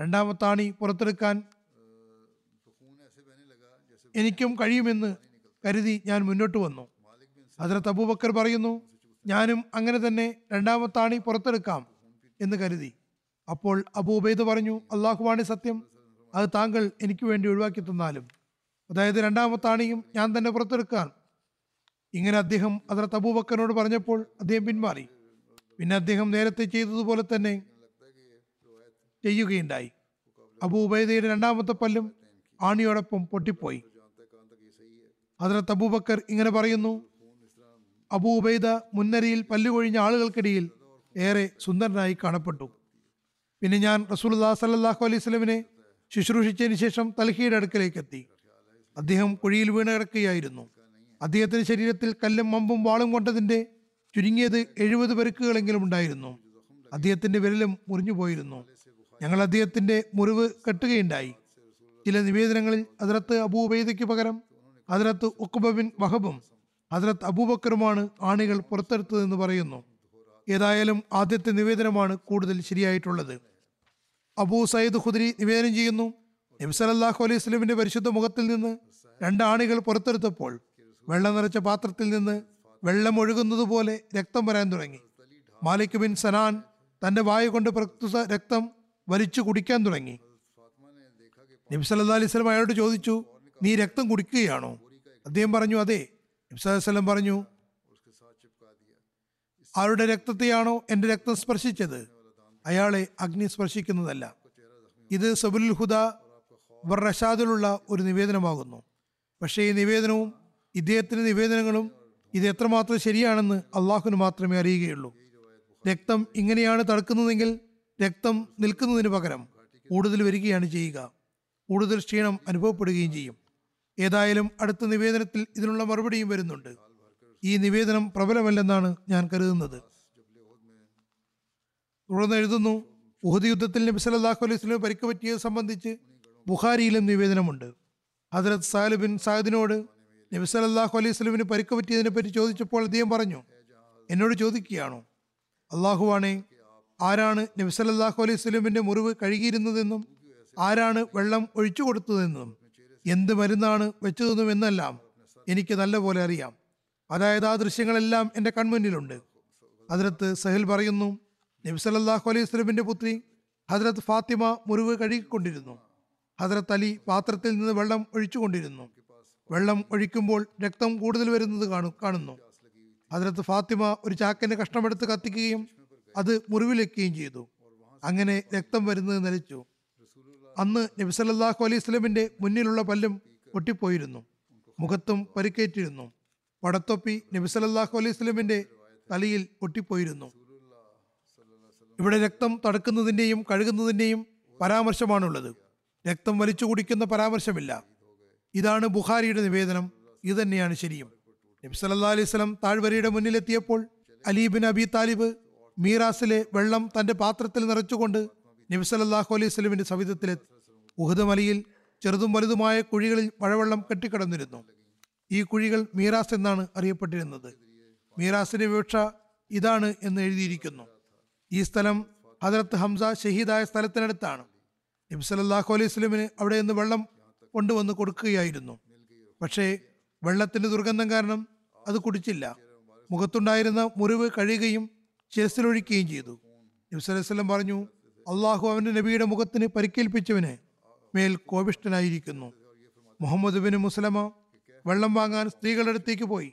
രണ്ടാമത്തെ ആണി പുറത്തെടുക്കാൻ എനിക്കും കഴിയുമെന്ന് കരുതി ഞാൻ മുന്നോട്ട് വന്നു. ഹസ്രത്ത് അബൂബക്കർ പറയുന്നു ഞാനും അങ്ങനെ തന്നെ രണ്ടാമത്താണി പുറത്തെടുക്കാം എന്ന് കരുതി. അപ്പോൾ അബൂബൈദ് പറഞ്ഞു അള്ളാഹുവാണി സത്യം. അത് താങ്കൾ എനിക്ക് വേണ്ടി ഒഴിവാക്കി തന്നാലും. അതായത് രണ്ടാമത്താണിയും ഞാൻ തന്നെ പുറത്തെടുക്കാൻ. ഇങ്ങനെ അദ്ദേഹം ഹസ്രത്ത് അബൂബക്കറിനോട് പറഞ്ഞപ്പോൾ അദ്ദേഹം പിന്മാറി പിന്നെ അദ്ദേഹം നേരത്തെ ചെയ്തതുപോലെ തന്നെ ചെയ്യുകയുണ്ടായി. അബൂബൈദയുടെ രണ്ടാമത്തെ പല്ലും ആണിയോടൊപ്പം പൊട്ടിപ്പോയി. ഹദ്രത്ത് അബൂബക്കർ ഇങ്ങനെ പറയുന്നു അബൂ ഉബൈദ മുന്നരിയിൽ പല്ലുകൊഴിഞ്ഞ ആളുകൾക്കിടയിൽ ഏറെ സുന്ദരനായി കാണപ്പെട്ടു. പിന്നെ ഞാൻ റസൂലുല്ലാ സല്ലാഹു അലൈഹി സ്വലമിനെ ശുശ്രൂഷിച്ചതിന് ശേഷം തൽഹിയുടെ അടുക്കലേക്ക് എത്തി അദ്ദേഹം കുഴിയിൽ വീണ് കിടക്കുകയായിരുന്നു. അദ്ദേഹത്തിന്റെ ശരീരത്തിൽ കല്ലും മമ്പും വാളും കൊണ്ടതിന്റെ ചുരുങ്ങിയത് എഴുപത് പരുക്കുകളെങ്കിലും ഉണ്ടായിരുന്നു. അദ്ദേഹത്തിന്റെ വിരലും മുറിഞ്ഞു പോയിരുന്നു. ഞങ്ങൾ അദ്ദേഹത്തിന്റെ മുറിവ് കെട്ടുകയുണ്ടായി. ചില നിവേദനങ്ങളിൽ അതിരത്ത് അബൂബൈദയ്ക്ക് പകരം അതിരത്ത് ഉക്കുബബിൻ വഹബും ഹദ്രത്ത് അബൂബക്കറുമാണ് ആണികൾ പുറത്തെടുത്തതെന്ന് പറയുന്നു. ഏതായാലും ആദ്യത്തെ നിവേദനമാണ് കൂടുതൽ ശരിയായിട്ടുള്ളത്. അബൂ സയ്യിദ് ഖുദ്രി നിവേദനം ചെയ്യുന്നു നബി സല്ലല്ലാഹു അലൈഹി സ്വലമിന്റെ പരിശുദ്ധ മുഖത്തിൽ നിന്ന് രണ്ട് ആണികൾ പുറത്തെടുത്തപ്പോൾ വെള്ളം നിറച്ച പാത്രത്തിൽ നിന്ന് വെള്ളം ഒഴുകുന്നത് പോലെ രക്തം വരാൻ തുടങ്ങി. മാലിക് ബിൻ സനാൻ തന്റെ വായു കൊണ്ട് പ്രസ്തുത രക്തം വലിച്ചു കുടിക്കാൻ തുടങ്ങി. നബി സല്ലാ അലൈഹി സ്വലം അയാളോട് ചോദിച്ചു നീ രക്തം കുടിക്കുകയാണോ? അദ്ദേഹം പറഞ്ഞു അതെ. വസല്ലം പറഞ്ഞു ആരുടെ രക്തത്തെയാണോ എന്റെ രക്തം സ്പർശിച്ചത്? അയാളെ അഗ്നി സ്പർശിക്കുന്നതല്ല. ഇത് സബുൽ ഹുദ റഷാദിലുള്ള ഒരു നിവേദനമാകുന്നു. പക്ഷേ ഈ നിവേദനവും ഇദ്ദേഹത്തിന്റെ നിവേദനങ്ങളും ഇത് എത്രമാത്രം ശരിയാണെന്ന് അള്ളാഹുവിന് മാത്രമേ അറിയുകയുള്ളൂ. രക്തം ഇങ്ങനെയാണ് തടുക്കുന്നതെങ്കിൽ രക്തം നിൽക്കുന്നതിന് പകരം കൂടുതൽ വരികയാണ് ചെയ്യുക. കൂടുതൽ ക്ഷീണം അനുഭവപ്പെടുകയും ചെയ്യും. ഏതായാലും അടുത്ത നിവേദനത്തിൽ ഇതിനുള്ള മറുപടിയും വരുന്നുണ്ട്. ഈ നിവേദനം പ്രബലമല്ലെന്നാണ് ഞാൻ കരുതുന്നത്. തുടർന്ന് എഴുതുന്നു ഉഹദ് യുദ്ധത്തിൽ നബി സല്ലല്ലാഹു അലൈഹി സ്വലം പരിക്ക് പറ്റിയത് സംബന്ധിച്ച് ബുഖാരിയിലും നിവേദനമുണ്ട്. ഹജറത് സാലിബിൻ ബിൻ സാദിനോട് നബി സല്ലല്ലാഹു അലൈഹി സ്വലമിന് പരിക്ക് പറ്റിയതിനെ പറ്റി ചോദിച്ചപ്പോൾ അദ്ദേഹം പറഞ്ഞു എന്നോട് ചോദിക്കുകയാണോ? അള്ളാഹുവാണേ ആരാണ് നബി സല്ലല്ലാഹു അലൈഹി വസല്ലമിന്റെ മുറിവ് കഴുകിയിരുന്നതെന്നും ആരാണ് വെള്ളം ഒഴിച്ചു കൊടുത്തതെന്നും എന്ത് മരുന്നാണ് വെച്ചതെന്നും എന്നെല്ലാം എനിക്ക് നല്ലപോലെ അറിയാം. അതായത് ആ ദൃശ്യങ്ങളെല്ലാം എന്റെ കൺമുന്നിലുണ്ട്. ഹദ്രത്ത് സഹിൽ പറയുന്നു നബി സല്ലല്ലാഹു അലൈഹി സ്വലമിന്റെ പുത്രി ഹദ്രത്ത് ഫാത്തിമ മുറിവ് കഴുകിക്കൊണ്ടിരുന്നു. ഹദ്രത്ത് അലി പാത്രത്തിൽ നിന്ന് വെള്ളം ഒഴിച്ചുകൊണ്ടിരുന്നു. വെള്ളം ഒഴിക്കുമ്പോൾ രക്തം കൂടുതൽ വരുന്നത് കാണു കാണുന്നു. ഹദ്രത്ത് ഫാത്തിമ ഒരു ചാക്കിന്റെ കഷ്ണമെടുത്ത് കത്തിക്കുകയും അത് മുറിവിലെക്കുകയും ചെയ്തു. അങ്ങനെ രക്തം വരുന്നത് നിലച്ചു അന്ന് നബി സല്ലല്ലാഹു അലൈഹി സ്വലമിന്റെ മുന്നിലുള്ള പല്ലും പൊട്ടിപ്പോയിരുന്നു. മുഖത്തും പരിക്കേറ്റിരുന്നു. പടത്തൊപ്പി നബി സല്ലല്ലാഹു അലൈഹി സ്വലമിന്റെ തലയിൽ പൊട്ടിപ്പോയിരുന്നു. ഇവിടെ രക്തം തടുക്കുന്നതിന്റെയും കഴുകുന്നതിന്റെയും പരാമർശമാണുള്ളത്. രക്തം വലിച്ചു കുടിക്കുന്ന പരാമർശമില്ല. ഇതാണ് ബുഖാരിയുടെ നിവേദനം. ഇത് തന്നെയാണ് ശരിയും. നബി സല്ലല്ലാഹു അലൈഹി സ്വലം താഴ്വരയുടെ മുന്നിലെത്തിയപ്പോൾ അലീബിൻ അബി താലിബ് മീറാസിലെ വെള്ളം തന്റെ പാത്രത്തിൽ നിറച്ചുകൊണ്ട് നബി സല്ലല്ലാഹു അലൈഹി സ്വലമിന്റെ സവിധത്തിൽ ഉഹദ് മലയിൽ ചെറുതും വലുതുമായ കുഴികളിൽ മഴവെള്ളം കെട്ടിക്കിടന്നിരുന്നു. ഈ കുഴികൾ മീറാസ് എന്നാണ് അറിയപ്പെട്ടിരുന്നത്. മീറാസിന്റെ വിവക്ഷ ഇതാണ് എന്ന് എഴുതിയിരിക്കുന്നു. ഈ സ്ഥലം ഹജറത്ത് ഹംസ ഷഹീദായ സ്ഥലത്തിനടുത്താണ്. നബി സല്ലല്ലാഹു അലൈഹി സ്വലമിന് അവിടെ നിന്ന് വെള്ളം കൊണ്ടുവന്ന് കൊടുക്കുകയായിരുന്നു. പക്ഷേ വെള്ളത്തിന്റെ ദുർഗന്ധം കാരണം അത് കുടിച്ചില്ല. മുഖത്തുണ്ടായിരുന്ന മുറിവ് കഴിയുകയും ശിരസിലൊഴിക്കുകയും ചെയ്തു. നബി സല്ലല്ലാഹു അലൈഹി വസല്ലം പറഞ്ഞു അള്ളാഹു അവന്റെ നബിയുടെ മുഖത്തിന് പരിക്കേൽപ്പിച്ചവന് മേൽ കോപിഷ്ടനായിരിക്കുന്നു മുഹമ്മദ് ബിൻ മുസ്ലമ വെള്ളം വാങ്ങാൻ സ്ത്രീകളുടെ അടുത്തേക്ക് പോയി.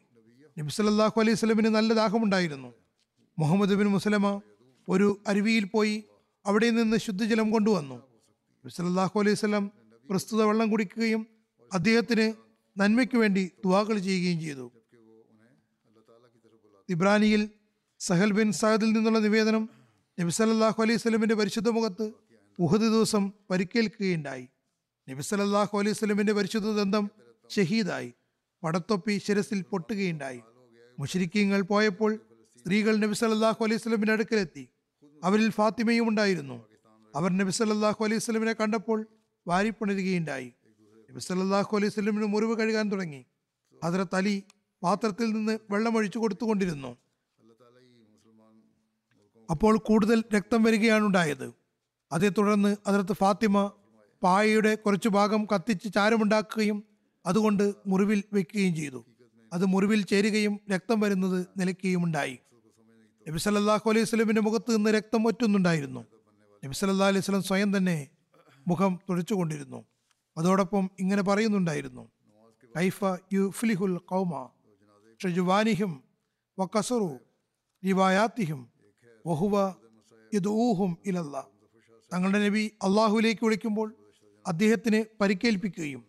നബി സല്ലല്ലാഹു അലൈഹി സ്വലമിന് നല്ല ദാഹമുണ്ടായിരുന്നു. മുഹമ്മദ് ബിൻ മുസ്ലമ ഒരു അരുവിയിൽ പോയി അവിടെ നിന്ന് ശുദ്ധജലം കൊണ്ടുവന്നു. നബി സല്ലാഹു അലൈഹി സ്വലം പ്രസ്തുത വെള്ളം കുടിക്കുകയും അദ്ദേഹത്തിന് നന്മയ്ക്ക് വേണ്ടി ദുവാകൾ ചെയ്യുകയും ചെയ്തു. ഇബ്രാനിയിൽ സഹൽ ബിൻ സഹദിൽ നിന്നുള്ള നിവേദനം നബി സല്ലല്ലാഹു അലൈഹി സ്വലമിന്റെ പരിശുദ്ധ മുഖത്ത് ഉഹദ് ദിവസം പരിക്കേൽക്കുകയുണ്ടായി. നബി സല്ലല്ലാഹു അലൈഹി സ്വലമിന്റെ പരിശുദ്ധ ദന്തം ഷഹീദായി. പടത്തൊപ്പി ശിരസിൽ പൊട്ടുകയുണ്ടായി. മുഷരിക്കീങ്ങൾ പോയപ്പോൾ സ്ത്രീകൾ നബി സല്ലല്ലാഹു അലൈഹി സ്വലമിന്റെ അടുക്കലെത്തി. അവരിൽ ഫാത്തിമയും ഉണ്ടായിരുന്നു. അവർ നബി സല്ലല്ലാഹു അലൈഹി സ്വലമിനെ കണ്ടപ്പോൾ വാരിപ്പണരുകയുണ്ടായി നബി സല്ലല്ലാഹു അലൈഹി സ്വലമിന് മുറിവ് കഴുകാൻ തുടങ്ങി. ഹദ്രത്ത് അലി പാത്രത്തിൽ നിന്ന് വെള്ളം ഒഴിച്ചു കൊടുത്തുകൊണ്ടിരുന്നു. അപ്പോൾ കൂടുതൽ രക്തം വരികയാണ് ഉണ്ടായത് അതേ തുടർന്ന് അതിർത്ത് ഫാത്തിമ പായയുടെ കുറച്ചു ഭാഗം കത്തിച്ച് ചാരമുണ്ടാക്കുകയും അതുകൊണ്ട് മുറിവിൽ വെക്കുകയും ചെയ്തു. അത് മുറിവിൽ ചേരുകയും രക്തം വരുന്നത് നിലയ്ക്കുകയും ഉണ്ടായി നബി സല്ലല്ലാഹു അലൈഹി സ്വലമിന്റെ മുഖത്ത് നിന്ന് രക്തം ഒറ്റുന്നുണ്ടായിരുന്നു. നബി സല്ലല്ലാഹു അലൈഹി സ്വലം സ്വയം തന്നെ മുഖം തുഴച്ചുകൊണ്ടിരുന്നു അതോടൊപ്പം ഇങ്ങനെ പറയുന്നുണ്ടായിരുന്നു. കൈഫ യു ഫിലിഹുൽ കൗമ ഷജുവാനിഹിം വക്കസറു വഹുവ യദൂഹും ഇലല്ല. തങ്ങളുടെ നബി അള്ളാഹുവിലേക്ക് വിളിക്കുമ്പോൾ അദ്ദേഹത്തിന് പരിക്കേൽപ്പിക്കുകയും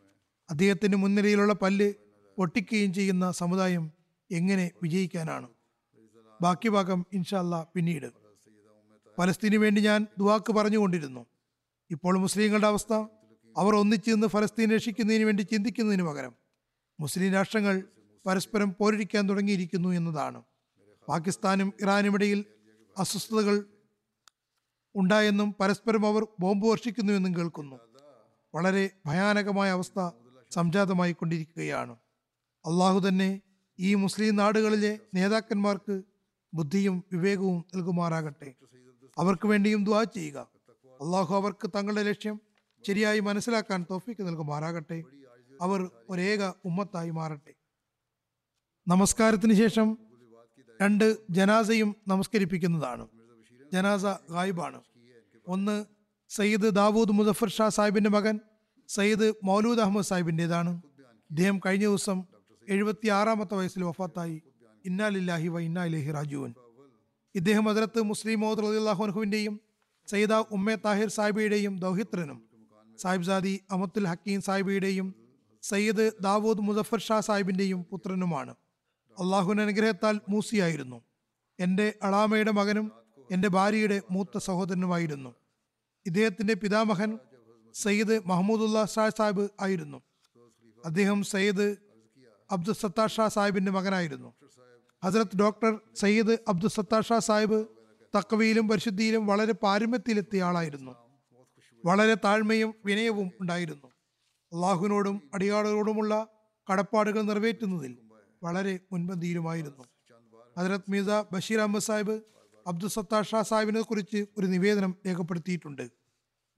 അദ്ദേഹത്തിന്റെ മുൻനിരയിലുള്ള പല്ല് പൊട്ടിക്കുകയും ചെയ്യുന്ന സമുദായം എങ്ങനെ വിജയിക്കാനാണ്? ബാക്കി ഭാഗം ഇൻഷല്ല പിന്നീട്. ഫലസ്തീനു വേണ്ടി ഞാൻ ദുവാക്ക് പറഞ്ഞുകൊണ്ടിരുന്നു. ഇപ്പോൾ മുസ്ലിങ്ങളുടെ അവസ്ഥ അവർ ഒന്നിച്ചു നിന്ന് ഫലസ്തീൻ രക്ഷിക്കുന്നതിന് വേണ്ടി ചിന്തിക്കുന്നതിന് പകരം മുസ്ലിം രാഷ്ട്രങ്ങൾ പരസ്പരം പോരടിക്കാൻ തുടങ്ങിയിരിക്കുന്നു എന്നതാണ്. പാകിസ്ഥാനും ഇറാനും ഇടയിൽ അസ്വസ്ഥതകൾ ഉണ്ടായെന്നും പരസ്പരം അവർ ബോംബ് വർഷിക്കുന്നുവെന്നും കേൾക്കുന്നു. വളരെ ഭയാനകമായ അവസ്ഥ സംജാതമായി കൊണ്ടിരിക്കുകയാണ് അള്ളാഹു തന്നെ ഈ മുസ്ലിം നാടുകളിലെ നേതാക്കന്മാർക്ക് ബുദ്ധിയും വിവേകവും നൽകുമാറാകട്ടെ. അവർക്ക് വേണ്ടിയും ദ്വാ ചെയ്യുക. അള്ളാഹു അവർക്ക് തങ്ങളുടെ ലക്ഷ്യം ശരിയായി മനസ്സിലാക്കാൻ തോഫിക്ക് നൽകുമാറാകട്ടെ. അവർ ഒരേക ഉമ്മത്തായി മാറട്ടെ. നമസ്കാരത്തിന് ശേഷം രണ്ട് ജനാസയും നമസ്കരിപ്പിക്കുന്നതാണ്. ജനാസ ഗായിബാണ്. ഒന്ന് സയ്യിദ് ദാവൂദ് മുസഫർ ഷാ സാഹിബിന്റെ മകൻ സയ്യിദ് മൗലൂദ് അഹമ്മദ് സാഹിബിന്റെതാണ് ഇദ്ദേഹം കഴിഞ്ഞ ദിവസം എഴുപത്തി ആറാമത്തെ വയസ്സിൽ വഫാത്തായി. ഇന്നാലില്ലാഹി വ ഇന്നാ ഇലഹി റാജുവൻ ഇദ്ദേഹം അതിരത്ത് മുസ്ലിം മോദ് റലിള്ളാഹുൻഹുവിന്റെയും സയ്യിദ ഉമ്മെ താഹിർ സാഹിബിയുടെയും ദൗഹിത്രനും സാഹിബ്സാദി അമത്തുൽ ഹക്കീം സാഹിബിയുടെയും സയ്യിദ് ദാവൂദ് മുസഫർ ഷാ സാഹിബിന്റെയും പുത്രനുമാണ്. അള്ളാഹുവിന്റെ അനുഗ്രഹത്താൽ മൂസിയായിരുന്നു. എന്റെ അളാമയുടെ മകനും എന്റെ ഭാര്യയുടെ മൂത്ത സഹോദരനുമായിരുന്നു. ഇദ്ദേഹത്തിന്റെ പിതാമഹൻ സയ്യിദ് മഹമ്മൂദുല്ല ഷാ സാഹിബ് ആയിരുന്നു. അദ്ദേഹം സയ്യിദ് അബ്ദുൽ സത്താർ ഷാ സാഹിബിന്റെ മകനായിരുന്നു. ഹസരത്ത് ഡോക്ടർ സയ്യിദ് അബ്ദുൽ സത്താർ ഷാ സാഹിബ് തക്കവയിലും പരിശുദ്ധിയിലും വളരെ പാരമ്യത്തിലെത്തിയ ആളായിരുന്നു. വളരെ താഴ്മയും വിനയവും ഉണ്ടായിരുന്നു. അള്ളാഹുവിനോടും അടിയാളുകളോടുമുള്ള കടപ്പാടുകൾ നിറവേറ്റുന്നതിൽ വളരെ മുൻപന്തിയിലുമായിരുന്നു ഹജരത് മീസ ബഷീർ അഹമ്മദ് സാഹിബ് അബ്ദുൽ സത്താർ ഷാ സാഹിബിനെ കുറിച്ച് ഒരു നിവേദനം രേഖപ്പെടുത്തിയിട്ടുണ്ട്.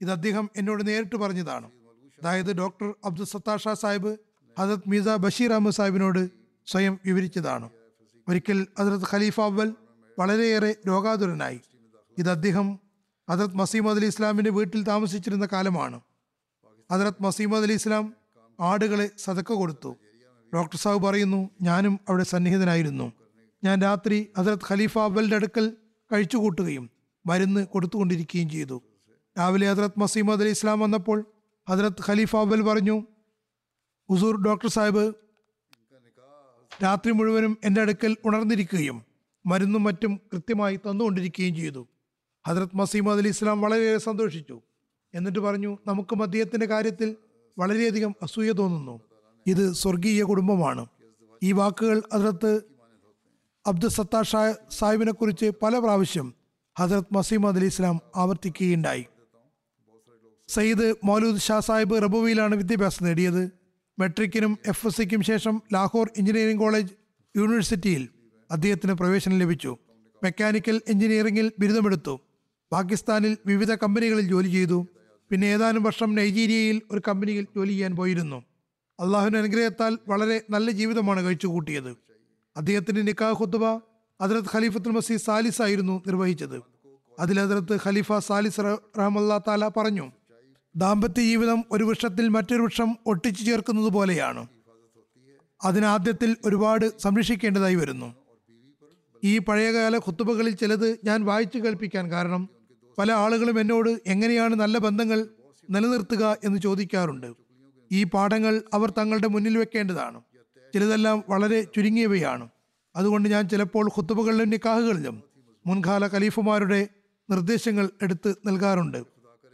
ഇത് അദ്ദേഹം എന്നോട് നേരിട്ട് പറഞ്ഞതാണ്. അതായത് ഡോക്ടർ അബ്ദുൽ സത്താർ ഷാ സാഹിബ് ഹജരത് മീസ ബഷീർ അഹമ്മദ് സാഹിബിനോട് സ്വയം വിവരിച്ചതാണ്. ഒരിക്കൽ ഹജരത് ഖലീഫ അവൽ വളരെയേറെ രോഗാതുരനായി. ഇത് അദ്ദേഹം ഹജരത് മസീമദ് അലി ഇസ്ലാമിന്റെ വീട്ടിൽ താമസിച്ചിരുന്ന കാലമാണ്. ഹജരത് മസീമദ് അലി ഇസ്ലാം ആടുകളെ സതക്ക കൊടുത്തു. ഡോക്ടർ സാഹു പറയുന്നു ഞാനും അവിടെ സന്നിഹിതനായിരുന്നു. ഞാൻ രാത്രി ഹസരത് ഖലീഫ അവലിന്റെ അടുക്കൽ കഴിച്ചുകൂട്ടുകയും മരുന്ന് കൊടുത്തുകൊണ്ടിരിക്കുകയും ചെയ്തു. രാവിലെ ഹസരത് മസീമദ് അലി ഇസ്ലാം വന്നപ്പോൾ ഹസരത് ഖലീഫ അവൽ പറഞ്ഞു ഹുസൂർ ഡോക്ടർ സാഹിബ് രാത്രി മുഴുവനും എന്റെ അടുക്കൽ ഉണർന്നിരിക്കുകയും മരുന്നും മറ്റും കൃത്യമായി തന്നുകൊണ്ടിരിക്കുകയും ചെയ്തു. ഹജറത് മസീമദ് അലി ഇസ്ലാം വളരെയേറെ സന്തോഷിച്ചു. എന്നിട്ട് പറഞ്ഞു നമുക്ക് മദ്യത്തിന്റെ കാര്യത്തിൽ വളരെയധികം അസൂയ തോന്നുന്നു. ഇത് സ്വർഗീയ കുടുംബമാണ്. ഈ വാക്കുകൾ ഹജരത്ത് അബ്ദുൽ സത്താർ ഷാ സാഹിബിനെ കുറിച്ച് പല പ്രാവശ്യം ഹജരത് മസീമദ് അലി ഇസ്ലാം ആവർത്തിക്കുകയുണ്ടായി. സയ്യിദ് മൗലൂദ് ഷാ സാഹിബ് റബുവിയിലാണ് വിദ്യാഭ്യാസം നേടിയത്. മെട്രിക്കിനും എഫ് എസ് സിക്കും ശേഷം ലാഹോർ എഞ്ചിനീയറിംഗ് കോളേജ് യൂണിവേഴ്സിറ്റിയിൽ അദ്ദേഹത്തിന് പ്രവേശനം ലഭിച്ചു. മെക്കാനിക്കൽ എഞ്ചിനീയറിംഗിൽ ബിരുദമെടുത്തു. പാകിസ്ഥാനിൽ വിവിധ കമ്പനികളിൽ ജോലി ചെയ്തു. പിന്നെ ഏതാനും വർഷം നൈജീരിയയിൽ ഒരു കമ്പനിയിൽ ജോലി ചെയ്യാൻ പോയിരുന്നു. അള്ളാഹുവിന്റെ അനുഗ്രഹത്താൽ വളരെ നല്ല ജീവിതമാണ് കഴിച്ചു കൂട്ടിയത് അദ്ദേഹത്തിന്റെ നിക്കാഹ് ഖുത്തുബ ഹജറത്ത് ഖലീഫത്തുൽ മസീദ് സാലിസ് ആയിരുന്നു നിർവഹിച്ചത്. അതിൽ ഹജറത്ത് ഖലീഫ സാലിസ് റഹമല്ലാ താല പറഞ്ഞു ദാമ്പത്യ ജീവിതം ഒരു വൃക്ഷത്തിൽ മറ്റൊരു വൃക്ഷം ഒട്ടിച്ചു ചേർക്കുന്നത് പോലെയാണ്. അതിനാദ്യത്തിൽ ഒരുപാട് സംരക്ഷിക്കേണ്ടതായി വരുന്നു. ഈ പഴയകാല കുത്തുബകളിൽ ചിലത് ഞാൻ വായിച്ചു കേൾപ്പിക്കാൻ കാരണം പല ആളുകളും എന്നോട് എങ്ങനെയാണ് നല്ല ബന്ധങ്ങൾ നിലനിർത്തുക എന്ന് ചോദിക്കാറുണ്ട്. ഈ പാഠങ്ങൾ അവർ തങ്ങളുടെ മുന്നിൽ വെക്കേണ്ടതാണ്. ചിലതെല്ലാം വളരെ ചുരുങ്ങിയവയാണ്. അതുകൊണ്ട് ഞാൻ ചിലപ്പോൾ ഖുത്തുബകളിലും നിക്കാഹുകളിലും മുൻകാല ഖലീഫുമാരുടെ നിർദ്ദേശങ്ങൾ എടുത്ത് നൽകാറുണ്ട്.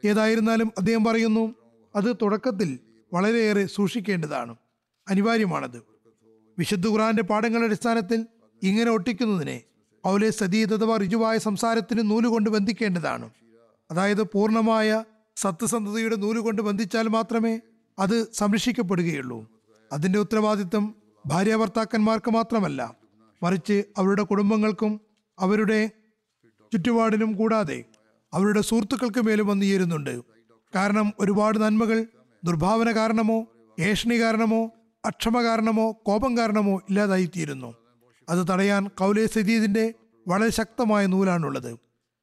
ഏതായിരുന്നാലും അദ്ദേഹം പറയുന്നു അത് തുടക്കത്തിൽ വളരെയേറെ സൂക്ഷിക്കേണ്ടതാണ്. അനിവാര്യമാണത്. വിശുദ്ധ ഖുറാന്റെ പാഠങ്ങളുടെ അടിസ്ഥാനത്തിൽ ഇങ്ങനെ ഒട്ടിക്കുന്നതിനെ ഔലെ സദീദ് അഥവാ ഋജുവായ സംസാരത്തിന് നൂലുകൊണ്ട് ബന്ധിക്കേണ്ടതാണ്. അതായത് പൂർണമായ സത്യസന്ധതയുടെ നൂലുകൊണ്ട് ബന്ധിച്ചാൽ മാത്രമേ അത് സംരക്ഷിക്കപ്പെടുകയുള്ളൂ. അതിന്റെ ഉത്തരവാദിത്വം ഭാര്യാഭർത്താക്കന്മാർക്ക് മാത്രമല്ല മറിച്ച് അവരുടെ കുടുംബങ്ങൾക്കും അവരുടെ ചുറ്റുപാടിനും കൂടാതെ അവരുടെ സുഹൃത്തുക്കൾക്ക് മേലും വന്നു ചേരുന്നുണ്ട് കാരണം ഒരുപാട് നന്മകൾ ദുർഭാവന കാരണമോ ഏഷണി കാരണമോ അക്ഷമ കാരണമോ കോപം കാരണമോ ഇല്ലാതായിത്തീരുന്നു. അത് തടയാൻ കൗലെ സദീദിന്റെ വളരെ ശക്തമായ നൂലാണുള്ളത്.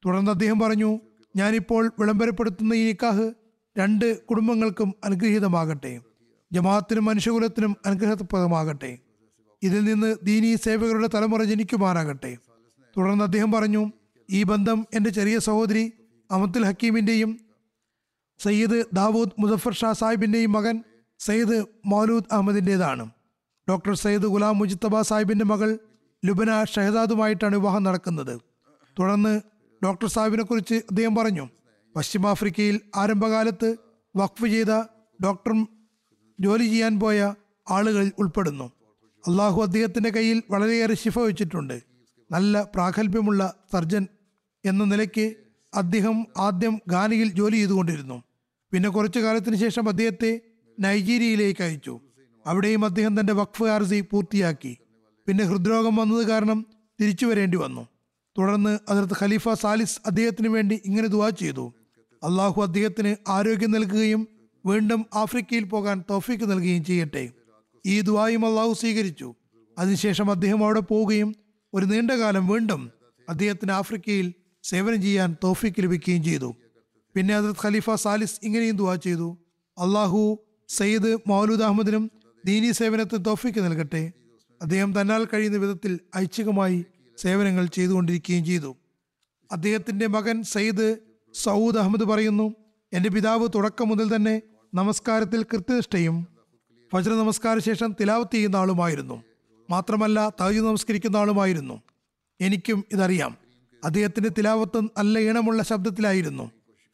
തുടർന്ന് അദ്ദേഹം പറഞ്ഞു ഞാനിപ്പോൾ വിളംബരപ്പെടുത്തുന്ന ഈ നിക്കാഹ് രണ്ട് കുടുംബങ്ങൾക്കും അനുഗ്രഹീതമാകട്ടെ. ജമാഅത്തിനും മനുഷ്യകുലത്തിനും അനുഗ്രഹപ്രദമാകട്ടെ. ഇതിൽ നിന്ന് ദീനീ സേവകരുടെ തലമുറ ജനിക്കുമാറാകട്ടെ. തുടർന്ന് അദ്ദേഹം പറഞ്ഞു ഈ ബന്ധം എന്റെ ചെറിയ സഹോദരി അമത്തുൽ ഹക്കീമിന്റെയും സയ്യിദ് ദാവൂദ് മുസഫർ ഷാ സാഹിബിന്റെയും മകൻ സയ്യിദ് മൗലൂദ് അഹമ്മദിന്റെതാണ്. ഡോക്ടർ സയ്യിദ് ഗുലാം മുജിത്തബ സാഹിബിന്റെ മകൾ ലുബന ഷഹദാദുമായിട്ടാണ് വിവാഹം നടക്കുന്നത്. തുടർന്ന് ഡോക്ടർ സാഹിബിനെ കുറിച്ച് അദ്ദേഹം പറഞ്ഞു പശ്ചിമാഫ്രിക്കയിൽ ആരംഭകാലത്ത് വഖഫ് ചെയ്ത ഡോക്ടർ ജോലി ചെയ്യാൻ പോയ ആളുകളിൽ ഉൾപ്പെടുന്നു. അള്ളാഹു അദ്ദേഹത്തിന്റെ കയ്യിൽ വളരെയേറെ ശിഫ വെച്ചിട്ടുണ്ട്. നല്ല പ്രാഗൽഭ്യമുള്ള സർജൻ എന്ന നിലയ്ക്ക് അദ്ദേഹം ആദ്യം ഗാനയിൽ ജോലി ചെയ്തുകൊണ്ടിരുന്നു. പിന്നെ കുറച്ചു കാലത്തിന് ശേഷം അദ്ദേഹത്തെ നൈജീരിയയിലേക്ക് അയച്ചു. അവിടെയും അദ്ദേഹം തന്റെ വഖഫ് ആർസി പൂർത്തിയാക്കി. പിന്നെ ഹൃദ്രോഗം വന്നത് കാരണം തിരിച്ചു വരേണ്ടി വന്നു. തുടർന്ന് അതിർത്ത് ഖലീഫ സാലിസ് അദ്ദേഹത്തിന് വേണ്ടി ഇങ്ങനെ ദുവാ ചെയ്തു. അള്ളാഹു അദ്ദേഹത്തിന് ആരോഗ്യം നൽകുകയും വീണ്ടും ആഫ്രിക്കയിൽ പോകാൻ തോഫിക്ക് നൽകുകയും ചെയ്യട്ടെ. ഈ ദുവായും അള്ളാഹു സ്വീകരിച്ചു. അതിനുശേഷം അദ്ദേഹം അവിടെ പോവുകയും ഒരു നീണ്ടകാലം വീണ്ടും അദ്ദേഹത്തിന് ആഫ്രിക്കയിൽ സേവനം ചെയ്യാൻ തോഫിക്ക് ലഭിക്കുകയും ചെയ്തു. പിന്നെ ഹജറത് ഖലീഫ സാലിസ് ഇങ്ങനെയും ദുവാ ചെയ്തു. അള്ളാഹു സയ്യിദ് മൗലൂദ് അഹമ്മദിനും ദീനി സേവനത്തിൽ തോഫിക്ക് നൽകട്ടെ. അദ്ദേഹം തന്നാൽ കഴിയുന്ന വിധത്തിൽ ഐച്ഛികമായി സേവനങ്ങൾ ചെയ്തുകൊണ്ടിരിക്കുകയും ചെയ്തു. അദ്ദേഹത്തിന്റെ മകൻ സയ്യിദ് സൗദ് അഹമ്മദ് പറയുന്നു എന്റെ പിതാവ് തുടക്കം മുതൽ തന്നെ നമസ്കാരത്തിൽ കൃത്യനിഷ്ഠയും ഫജ്ര നമസ്കാര ശേഷം തിലാവത്ത് ചെയ്യുന്ന ആളുമായിരുന്നു. മാത്രമല്ല താജ് നമസ്കരിക്കുന്ന ആളുമായിരുന്നു. എനിക്കും ഇതറിയാം. അദ്ദേഹത്തിന്റെ തിലാവത്ത് നല്ല ഈണമുള്ള ശബ്ദത്തിലായിരുന്നു.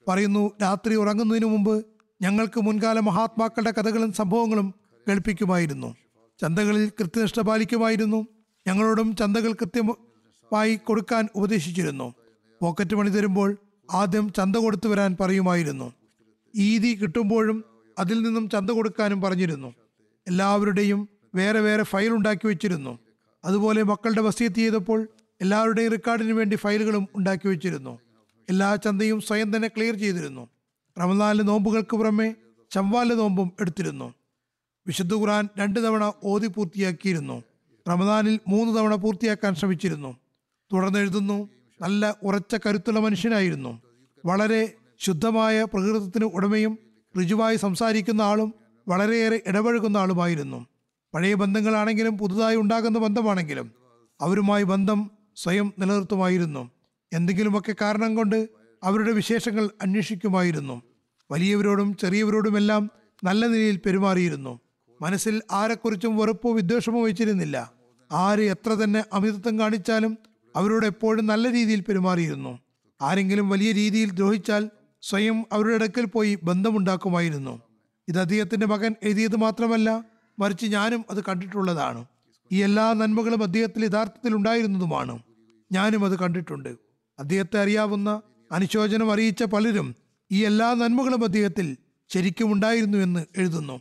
പറയുന്നു രാത്രി ഉറങ്ങുന്നതിന് മുമ്പ് ഞങ്ങൾക്ക് മുൻകാല മഹാത്മാക്കളുടെ കഥകളും സംഭവങ്ങളും കേൾപ്പിക്കുമായിരുന്നു. ചന്തകളിൽ കൃത്യനിഷ്ഠ പാലിക്കുമായിരുന്നു. ഞങ്ങളോടും ചന്തകൾ കൃത്യമായി കൊടുക്കാൻ ഉപദേശിച്ചിരുന്നു. പോക്കറ്റ് മണി തരുമ്പോൾ ആദ്യം ചന്ത കൊടുത്തു വരാൻ പറയുമായിരുന്നു. ഈദി കിട്ടുമ്പോഴും അതിൽ നിന്നും ചന്ത കൊടുക്കാനും പറഞ്ഞിരുന്നു. എല്ലാവരുടെയും വേറെ വേറെ ഫയൽ ഉണ്ടാക്കി വെച്ചിരുന്നു. അതുപോലെ മക്കളുടെ വസീത്ത് ചെയ്തപ്പോൾ എല്ലാവരുടെയും റെക്കോർഡിന് വേണ്ടി ഫയലുകളും ഉണ്ടാക്കി വെച്ചിരുന്നു. എല്ലാ ചന്തയും സ്വയം തന്നെ ക്ലിയർ ചെയ്തിരുന്നു. റമദാനിലെ നോമ്പുകൾക്ക് പുറമെ ചവ്വാൽ നോമ്പും എടുത്തിരുന്നു. വിശുദ്ധ ഖുർആൻ രണ്ട് തവണ ഓതി പൂർത്തിയാക്കിയിരുന്നു. റമദാനിൽ മൂന്ന് തവണ പൂർത്തിയാക്കാൻ ശ്രമിച്ചിരുന്നു. തുടർന്ന് എഴുതുന്നു നല്ല ഉറച്ച കരുത്തുള്ള മനുഷ്യനായിരുന്നു. വളരെ ശുദ്ധമായ പ്രകൃതത്തിന് ഉടമയും ഋജുവായി സംസാരിക്കുന്ന ആളും വളരെയേറെ ഇടപഴകുന്ന ആളുമായിരുന്നു. പഴയ ബന്ധങ്ങളാണെങ്കിലും പുതുതായി ഉണ്ടാകുന്ന ബന്ധമാണെങ്കിലും അവരുമായി ബന്ധം സ്വയം നിലനിർത്തുമായിരുന്നു. എന്തെങ്കിലുമൊക്കെ കാരണം കൊണ്ട് അവരുടെ വിശേഷങ്ങൾ അന്വേഷിക്കുമായിരുന്നു. വലിയവരോടും ചെറിയവരോടുമെല്ലാം നല്ല നിലയിൽ പെരുമാറിയിരുന്നു. മനസ്സിൽ ആരെക്കുറിച്ചും വെറുപ്പോ വിദ്വേഷമോ വെച്ചിരുന്നില്ല. ആര് എത്ര തന്നെ അമിതത്വം കാണിച്ചാലും അവരോട് എപ്പോഴും നല്ല രീതിയിൽ പെരുമാറിയിരുന്നു. ആരെങ്കിലും വലിയ രീതിയിൽ ദ്രോഹിച്ചാൽ സ്വയം അവരുടെ അടുക്കൽ പോയി ബന്ധമുണ്ടാക്കുമായിരുന്നു. ഇത് അദ്ദേഹത്തിന്റെ മകൻ എഴുതിയത് മാത്രമല്ല മറിച്ച് ഞാനും അത് കണ്ടിട്ടുള്ളതാണ്. ഈ എല്ലാ നന്മകളും അദ്ദേഹത്തിൽ യഥാർത്ഥത്തിൽ ഉണ്ടായിരുന്നതുമാണ്. ഞാനും അത് കണ്ടിട്ടുണ്ട്. അദ്ദേഹത്തെ അറിയാവുന്ന അനുശോചനം അറിയിച്ച പലരും ഈ എല്ലാ നന്മകളും അദ്ദേഹത്തിൽ ശരിക്കും ഉണ്ടായിരുന്നു എന്ന് എഴുതുന്നു.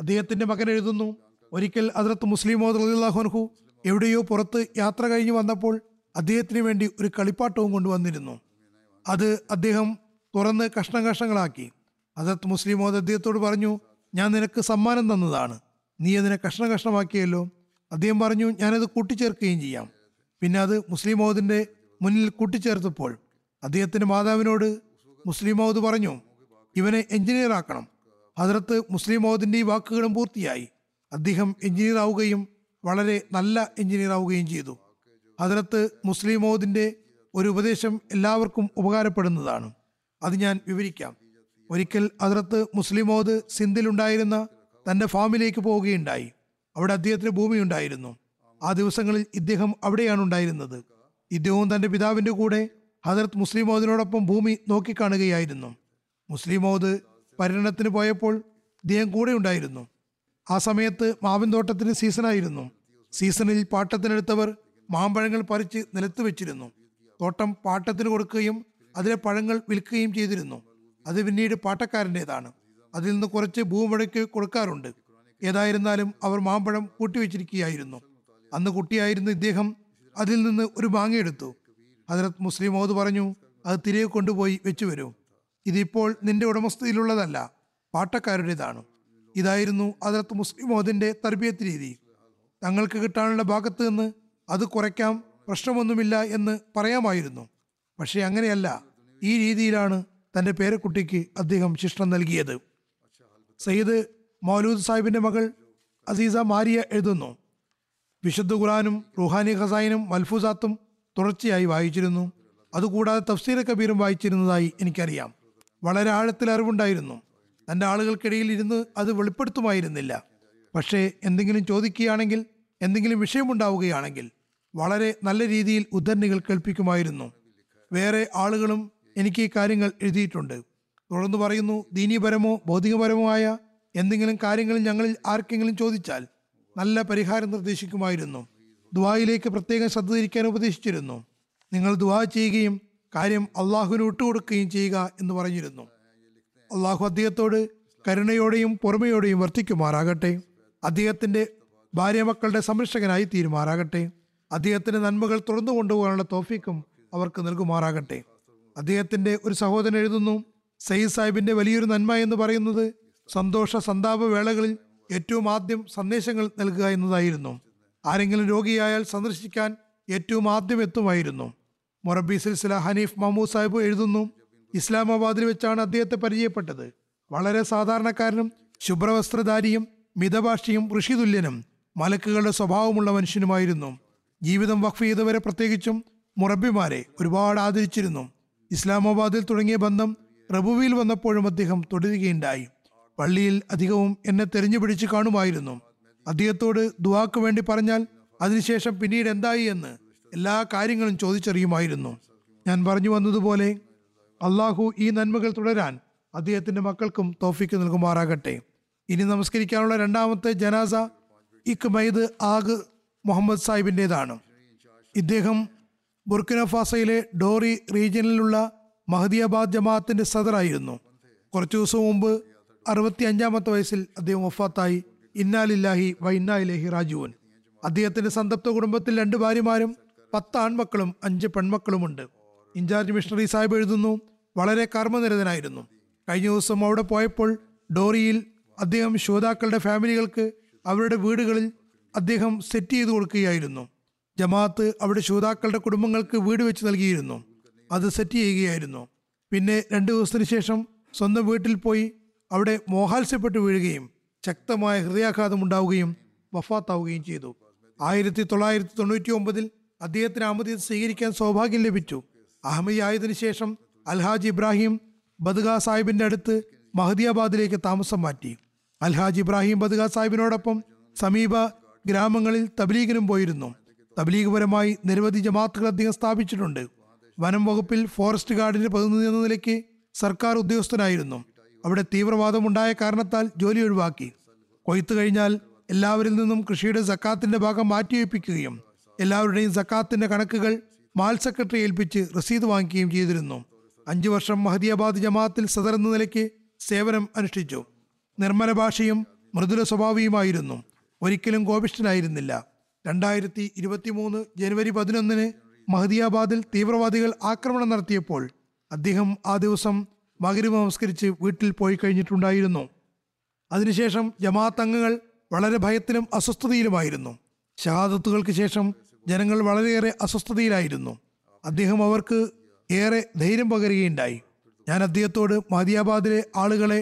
അദ്ദേഹത്തിന്റെ മകൻ എഴുതുന്നു ഒരിക്കൽ അതിർത്ത് മുസ്ലിം മോദാഹുൻഹു എവിടെയോ പുറത്ത് യാത്ര കഴിഞ്ഞ് വന്നപ്പോൾ അദ്ദേഹത്തിന് വേണ്ടി ഒരു കളിപ്പാട്ടവും കൊണ്ടുവന്നിരുന്നു. അത് അദ്ദേഹം തുറന്ന് കഷ്ണം കഷ്ണങ്ങളാക്കി അതത് മുസ്ലിം മോദ് അദ്ദേഹത്തോട് പറഞ്ഞു ഞാൻ നിനക്ക് സമ്മാനം തന്നതാണ്. നീ അതിനെ കഷ്ണം കഷ്ണമാക്കിയല്ലോ അദ്ദേഹം പറഞ്ഞു ഞാനത് കൂട്ടിച്ചേർക്കുകയും ചെയ്യാം. പിന്നെ അത് മുസ്ലിം മോദിന്റെ മുന്നിൽ കൂട്ടിച്ചേർത്തപ്പോൾ അദ്ദേഹത്തിന്റെ മാതാവിനോട് മുസ്ലിം മൗദ് പറഞ്ഞു ഇവനെ എഞ്ചിനീയർ ആക്കണം അതിർത്ത് മുസ്ലിം മോദിന്റെ ഈ വാക്കുകളും പൂർത്തിയായി. അദ്ദേഹം എഞ്ചിനീയർ ആവുകയും വളരെ നല്ല എഞ്ചിനീയർ ആവുകയും ചെയ്തു. അതിനകത്ത് മുസ്ലിം മൗദിന്റെ ഒരു ഉപദേശം എല്ലാവർക്കും ഉപകാരപ്പെടുന്നതാണ്. അത് ഞാൻ വിവരിക്കാം. ഒരിക്കൽ അതിർത്ത് മുസ്ലിമോദ് സിന്ധിലുണ്ടായിരുന്ന തന്റെ ഫാമിലേക്ക് പോവുകയുണ്ടായി. അവിടെ അദ്ദേഹത്തിന് ഭൂമി ഉണ്ടായിരുന്നു ആ ദിവസങ്ങളിൽ ഇദ്ദേഹം അവിടെയാണ് ഉണ്ടായിരുന്നത്. ഇദ്ദേഹവും തന്റെ പിതാവിന്റെ കൂടെ ഹദരത്ത് മുസ്ലിം മൗദിനോടൊപ്പം ഭൂമി നോക്കിക്കാണുകയായിരുന്നു. മുസ്ലിം മൗദ് പര്യടനത്തിന് പോയപ്പോൾ ഇദ്ദേഹം കൂടെ ഉണ്ടായിരുന്നു ആ സമയത്ത് മാവിൻ തോട്ടത്തിന് സീസണായിരുന്നു. സീസണിൽ പാട്ടത്തിനെടുത്തവർ മാമ്പഴങ്ങൾ പറിച്ച് നിലത്ത് വെച്ചിരുന്നു. തോട്ടം പാട്ടത്തിന് കൊടുക്കുകയും അതിലെ പഴങ്ങൾ വിൽക്കുകയും ചെയ്തിരുന്നു. അത് പിന്നീട് പാട്ടക്കാരന്റെതാണ്. അതിൽ നിന്ന് കുറച്ച് ഭൂമിഴയ്ക്ക് കൊടുക്കാറുണ്ട്. ഏതായിരുന്നാലും അവർ മാമ്പഴം കൂട്ടിവെച്ചിരിക്കുകയായിരുന്നു. അന്ന് കുട്ടിയായിരുന്ന ഇദ്ദേഹം അതിൽ നിന്ന് ഒരു മാങ്ങയെടുത്തു. ഹജറത് മുസ്ലിം മോദ് പറഞ്ഞു അത് തിരികെ കൊണ്ടുപോയി വെച്ചു വരൂ ഇതിപ്പോൾ നിന്റെ ഉടമസ്ഥയിലുള്ളതല്ല പാട്ടക്കാരുടേതാണ്. ഇതായിരുന്നു അതിലത്ത് മുസ്ലിം മോദിന്റെ തർബിയത്ത് രീതി. തങ്ങൾക്ക് കിട്ടാനുള്ള ഭാഗത്ത് നിന്ന് അത് കുറയ്ക്കാം പ്രശ്നമൊന്നുമില്ല എന്ന് പറയാമായിരുന്നു. പക്ഷേ അങ്ങനെയല്ല. ഈ രീതിയിലാണ് തന്റെ പേരക്കുട്ടിക്ക് അദ്ദേഹം ശിക്ഷണം നൽകിയത്. സയ്യിദ് മൗലൂദ് സാഹിബിന്റെ മകൾ അസീസ മാരിയ എഴുതുന്നു. വിശുദ്ധ ഖുറാനും റുഹാനി ഖസായിനും മൽഫുസാത്തും തുടർച്ചയായി വായിച്ചിരുന്നു. അതുകൂടാതെ തഫ്സീർ കബീറും വായിച്ചിരുന്നതായി എനിക്കറിയാം. വളരെ ആഴത്തിൽ അറിവുണ്ടായിരുന്നു. തന്റെ ആളുകൾക്കിടയിൽ ഇരുന്ന് അത് വെളിപ്പെടുത്തുമായിരുന്നില്ല. പക്ഷേ എന്തെങ്കിലും ചോദിക്കുകയാണെങ്കിൽ എന്തെങ്കിലും വിഷയമുണ്ടാവുകയാണെങ്കിൽ വളരെ നല്ല രീതിയിൽ ഉദ്ധരണികൾ കേൾപ്പിക്കുമായിരുന്നു. വേറെ ആളുകളും എനിക്ക് ഈ കാര്യങ്ങൾ എഴുതിയിട്ടുണ്ട്. തുടർന്ന് പറയുന്നു ദീനീപരമോ ഭൗതികപരമോ ആയ എന്തെങ്കിലും കാര്യങ്ങൾ ഞങ്ങളിൽ ആർക്കെങ്കിലും ചോദിച്ചാൽ നല്ല പരിഹാരം നിർദ്ദേശിക്കുമായിരുന്നു. ദുബായിലേക്ക് പ്രത്യേകം ശ്രദ്ധ തിരിക്കാൻ ഉപദേശിച്ചിരുന്നു. നിങ്ങൾ ദുവാ ചെയ്യുകയും കാര്യം അള്ളാഹുവിന് വിട്ടുകൊടുക്കുകയും ചെയ്യുക എന്ന് പറഞ്ഞിരുന്നു. അള്ളാഹു അദ്ദേഹത്തോട് കരുണയോടെയും പുറമയോടെയും വർത്തിക്കുമാറാകട്ടെ. അദ്ദേഹത്തിന്റെ ഭാര്യമക്കളുടെ സംരക്ഷകനായി തീരുമാറാകട്ടെ. അദ്ദേഹത്തിന്റെ നന്മകൾ തുറന്നു കൊണ്ടുപോകാനുള്ള തോഫിക്കും അവർക്ക് നൽകുമാറാകട്ടെ. അദ്ദേഹത്തിന്റെ ഒരു സഹോദരൻ എഴുതുന്നു സയ്യിദ് സാഹിബിന്റെ വലിയൊരു നന്മ എന്ന് പറയുന്നത് സന്തോഷ സന്താപ വേളകളിൽ ഏറ്റവും ആദ്യം സന്ദേശങ്ങൾ നൽകുക എന്നതായിരുന്നു. ആരെങ്കിലും രോഗിയായാൽ സന്ദർശിക്കാൻ ഏറ്റവും ആദ്യം എത്തുമായിരുന്നു. മൊറബി സിൽസില ഹനീഫ് മഹമ്മൂദ് സാഹിബ് എഴുതുന്നു ഇസ്ലാമാബാദിൽ വെച്ചാണ് അദ്ദേഹത്തെ പരിചയപ്പെട്ടത്. വളരെ സാധാരണക്കാരനും ശുഭ്രവസ്ത്രധാരിയും മിതഭാഷിയും ഋഷിതുല്യനും മലക്കുകളുടെ സ്വഭാവമുള്ള മനുഷ്യനുമായിരുന്നു. ജീവിതം വഖഫ് ചെയ്തവരെ പ്രത്യേകിച്ചും മുറബിമാരെ ഒരുപാട് ആദരിച്ചിരുന്നു. ഇസ്ലാമാബാദിൽ തുടങ്ങിയ ബന്ധം റബുവിയിൽ വന്നപ്പോഴും അദ്ദേഹം തുടരുകയുണ്ടായി. പള്ളിയിൽ അധികവും എന്നെ തെരഞ്ഞു പിടിച്ച് കാണുമായിരുന്നു. അദ്ദേഹത്തോട് ദുവാക്ക് വേണ്ടി പറഞ്ഞാൽ അതിനുശേഷം പിന്നീട് എന്തായി എന്ന് എല്ലാ കാര്യങ്ങളും ചോദിച്ചറിയുമായിരുന്നു. ഞാൻ പറഞ്ഞു വന്നതുപോലെ അള്ളാഹു ഈ നന്മകൾ തുടരാൻ അദ്ദേഹത്തിന്റെ മക്കൾക്കും തോഫിക്ക് നൽകുമാറാകട്ടെ. ഇനി നമസ്കരിക്കാനുള്ള രണ്ടാമത്തെ ജനാസ ഇക്മൈദ് ആഗ് മുഹമ്മദ് സാഹിബിന്റേതാണ് ഇദ്ദേഹം ബുർക്കിനഫാസയിലെ ഡോറി റീജിയനിലുള്ള മഹദിയാബാദ് ജമാഅത്തിന്റെ സദറായിരുന്നു. കുറച്ചു ദിവസം മുമ്പ് അറുപത്തി അഞ്ചാമത്തെ വയസ്സിൽ അദ്ദേഹം വഫാത്തായി. ഇന്നാലില്ലാഹി വൈന്നായിലേഹി റാജുവൻ അദ്ദേഹത്തിന്റെ സന്തപ്ത കുടുംബത്തിൽ രണ്ട് ഭാര്യമാരും പത്ത് ആൺമക്കളും അഞ്ച് പെൺമക്കളുമുണ്ട്. ഇൻചാർജ് മിഷണറി സാഹിബ് എഴുതുന്നു വളരെ കർമ്മനിരതനായിരുന്നു. കഴിഞ്ഞ ദിവസം അവിടെ പോയപ്പോൾ ഡോറിയിൽ അദ്ദേഹം ശ്രോതാക്കളുടെ ഫാമിലികൾക്ക് അവരുടെ വീടുകളിൽ അദ്ദേഹം സെറ്റ് ചെയ്തു കൊടുക്കുകയായിരുന്നു. ജമാഅത്ത് അവിടെ ശ്രോതാക്കളുടെ കുടുംബങ്ങൾക്ക് വീട് വെച്ച് നൽകിയിരുന്നു. അത് സെറ്റ് ചെയ്യുകയായിരുന്നു. പിന്നെ രണ്ടു ദിവസത്തിന് ശേഷം സ്വന്തം വീട്ടിൽ പോയി അവിടെ മോഹാത്സ്യപ്പെട്ട് വീഴുകയും ശക്തമായ ഹൃദയാഘാതം ഉണ്ടാവുകയും വഫാത്താവുകയും ചെയ്തു. ആയിരത്തി തൊള്ളായിരത്തി തൊണ്ണൂറ്റി ഒമ്പതിൽ അദ്ദേഹത്തിന് അഹമ്മദിയെ സ്വീകരിക്കാൻ സൗഭാഗ്യം ലഭിച്ചു. അഹമ്മദി ആയതിനു ശേഷം അൽഹാജ് ഇബ്രാഹിം ബദ്ഗ സാഹിബിന്റെ അടുത്ത് മഹദിയാബാദിലേക്ക് താമസം മാറ്റി. അൽഹാജ് ഇബ്രാഹിം ബദ്ഗ സാഹിബിനോടൊപ്പം സമീപ ഗ്രാമങ്ങളിൽ തബ്ലീഗിനും പോയിരുന്നു. തബ്ലീഗ് പരമായി നിരവധി ജമാത്തുകൾ അദ്ദേഹം സ്ഥാപിച്ചിട്ടുണ്ട്. വനം വകുപ്പിൽ ഫോറസ്റ്റ് ഗാർഡിന്റെ പ്രതിനിധി എന്ന നിലയ്ക്ക് സർക്കാർ ഉദ്യോഗസ്ഥനായിരുന്നു. അവിടെ തീവ്രവാദം ഉണ്ടായ കാരണത്താൽ ജോലി ഒഴിവാക്കി. കൊയ്ത്ത് കഴിഞ്ഞാൽ എല്ലാവരിൽ നിന്നും കൃഷിയുടെ സക്കാത്തിന്റെ ഭാഗം മാറ്റിവെപ്പിക്കുകയും എല്ലാവരുടെയും സക്കാത്തിന്റെ കണക്കുകൾ മാൽ സെക്രട്ടറി ഏൽപ്പിച്ച് രസീത് വാങ്ങിക്കുകയും ചെയ്തിരുന്നു. അഞ്ചു വർഷം മഹദിയാബാദ് ജമാഅത്തിൽ സദർ എന്ന നിലയ്ക്ക് സേവനം അനുഷ്ഠിച്ചു. നിർമ്മല ഭാഷയും മൃദുല സ്വഭാവിയുമായിരുന്നു. ഒരിക്കലും കോപിഷ്ഠനായിരുന്നില്ല. രണ്ടായിരത്തി ഇരുപത്തി മൂന്ന് ജനുവരി പതിനൊന്നിന് മഹദിയാബാദിൽ തീവ്രവാദികൾ ആക്രമണം നടത്തിയപ്പോൾ അദ്ദേഹം ആ ദിവസം മകരുവ് നമസ്കരിച്ച് വീട്ടിൽ പോയി കഴിഞ്ഞിട്ടുണ്ടായിരുന്നു. അതിനുശേഷം ജമാഅത്ത് അംഗങ്ങൾ വളരെ ഭയത്തിലും അസ്വസ്ഥതയിലുമായിരുന്നു. ഷഹാദത്തുകൾക്ക് ശേഷം ജനങ്ങൾ വളരെയേറെ അസ്വസ്ഥതയിലായിരുന്നു. അദ്ദേഹം അവർക്ക് ഏറെ ധൈര്യം പകരുകയുണ്ടായി. ഞാൻ അദ്ദേഹത്തോട് മഹദിയാബാദിലെ ആളുകളെ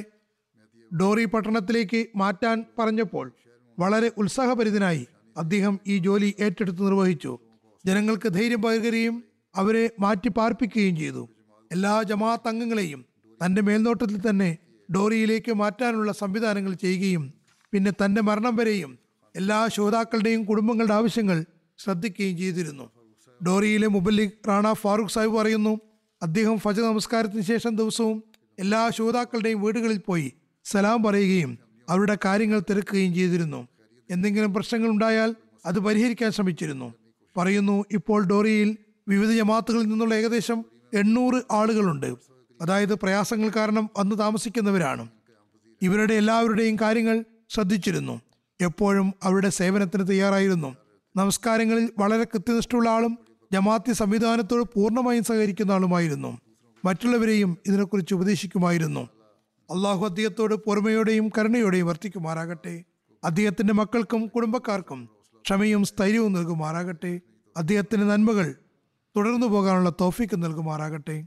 ഡോറി പട്ടണത്തിലേക്ക് മാറ്റാൻ പറഞ്ഞപ്പോൾ വളരെ ഉത്സാഹഭരിതനായി അദ്ദേഹം ഈ ജോലി ഏറ്റെടുത്ത് നിർവഹിച്ചു. ജനങ്ങൾക്ക് ധൈര്യം പകരുകയും അവരെ മാറ്റി പാർപ്പിക്കുകയും ചെയ്തു. എല്ലാ ജമാഅത്ത് അംഗങ്ങളെയും തന്റെ മേൽനോട്ടത്തിൽ തന്നെ ഡോറിയിലേക്ക് മാറ്റാനുള്ള സംവിധാനങ്ങൾ ചെയ്യുകയും പിന്നെ തന്റെ മരണം വരെയും എല്ലാ ശ്രോതാക്കളുടെയും കുടുംബങ്ങളുടെ ആവശ്യങ്ങൾ ശ്രദ്ധിക്കുകയും ചെയ്തിരുന്നു. ഡോറിയിലെ മുബല്ലിഖ് റാണ ഫാറൂഖ് സാഹിബ് പറയുന്നു അദ്ദേഹം ഫജ നമസ്കാരത്തിന് ശേഷം ദിവസവും എല്ലാ ശ്രോതാക്കളുടെയും വീടുകളിൽ പോയി സലാം പറയുകയും അവരുടെ കാര്യങ്ങൾ തിരക്കുകയും ചെയ്തിരുന്നു. എന്തെങ്കിലും പ്രശ്നങ്ങൾ ഉണ്ടായാൽ അത് പരിഹരിക്കാൻ ശ്രമിച്ചിരുന്നു. പറയുന്നു ഇപ്പോൾ ഡോറിയിൽ വിവിധ ജമാത്തുകളിൽ നിന്നുള്ള ഏകദേശം എണ്ണൂറ് ആളുകളുണ്ട്. അതായത് പ്രയാസങ്ങൾ കാരണം വന്ന് താമസിക്കുന്നവരാണ്. ഇവരുടെ എല്ലാവരുടെയും കാര്യങ്ങൾ ശ്രദ്ധിച്ചിരുന്നു. എപ്പോഴും അവരുടെ സേവനത്തിന് തയ്യാറായിരുന്നു. നമസ്കാരങ്ങളിൽ വളരെ കൃത്യനിഷ്ഠയുള്ള ആളും ജമാഅത്തി സംവിധാനത്തോട് പൂർണമായും സഹകരിക്കുന്ന ആളുമായിരുന്നു. മറ്റുള്ളവരെയും ഇതിനെക്കുറിച്ച് ഉപദേശിക്കുമായിരുന്നു. അള്ളാഹു അദ്ദേഹത്തോട് പൊറുമയോടെയും കരുണയോടെയും വർത്തിക്കുമാറാകട്ടെ. അദ്ദേഹത്തിന്റെ മക്കൾക്കും കുടുംബക്കാർക്കും ക്ഷമയും സ്ഥൈര്യവും നൽകുമാറാകട്ടെ. അദ്ദേഹത്തിന്റെ നന്മകൾ തുടർന്നു പോകാനുള്ള തോഫിക്ക് നൽകുമാറാകട്ടെ.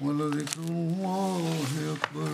ولذكر الله أكبر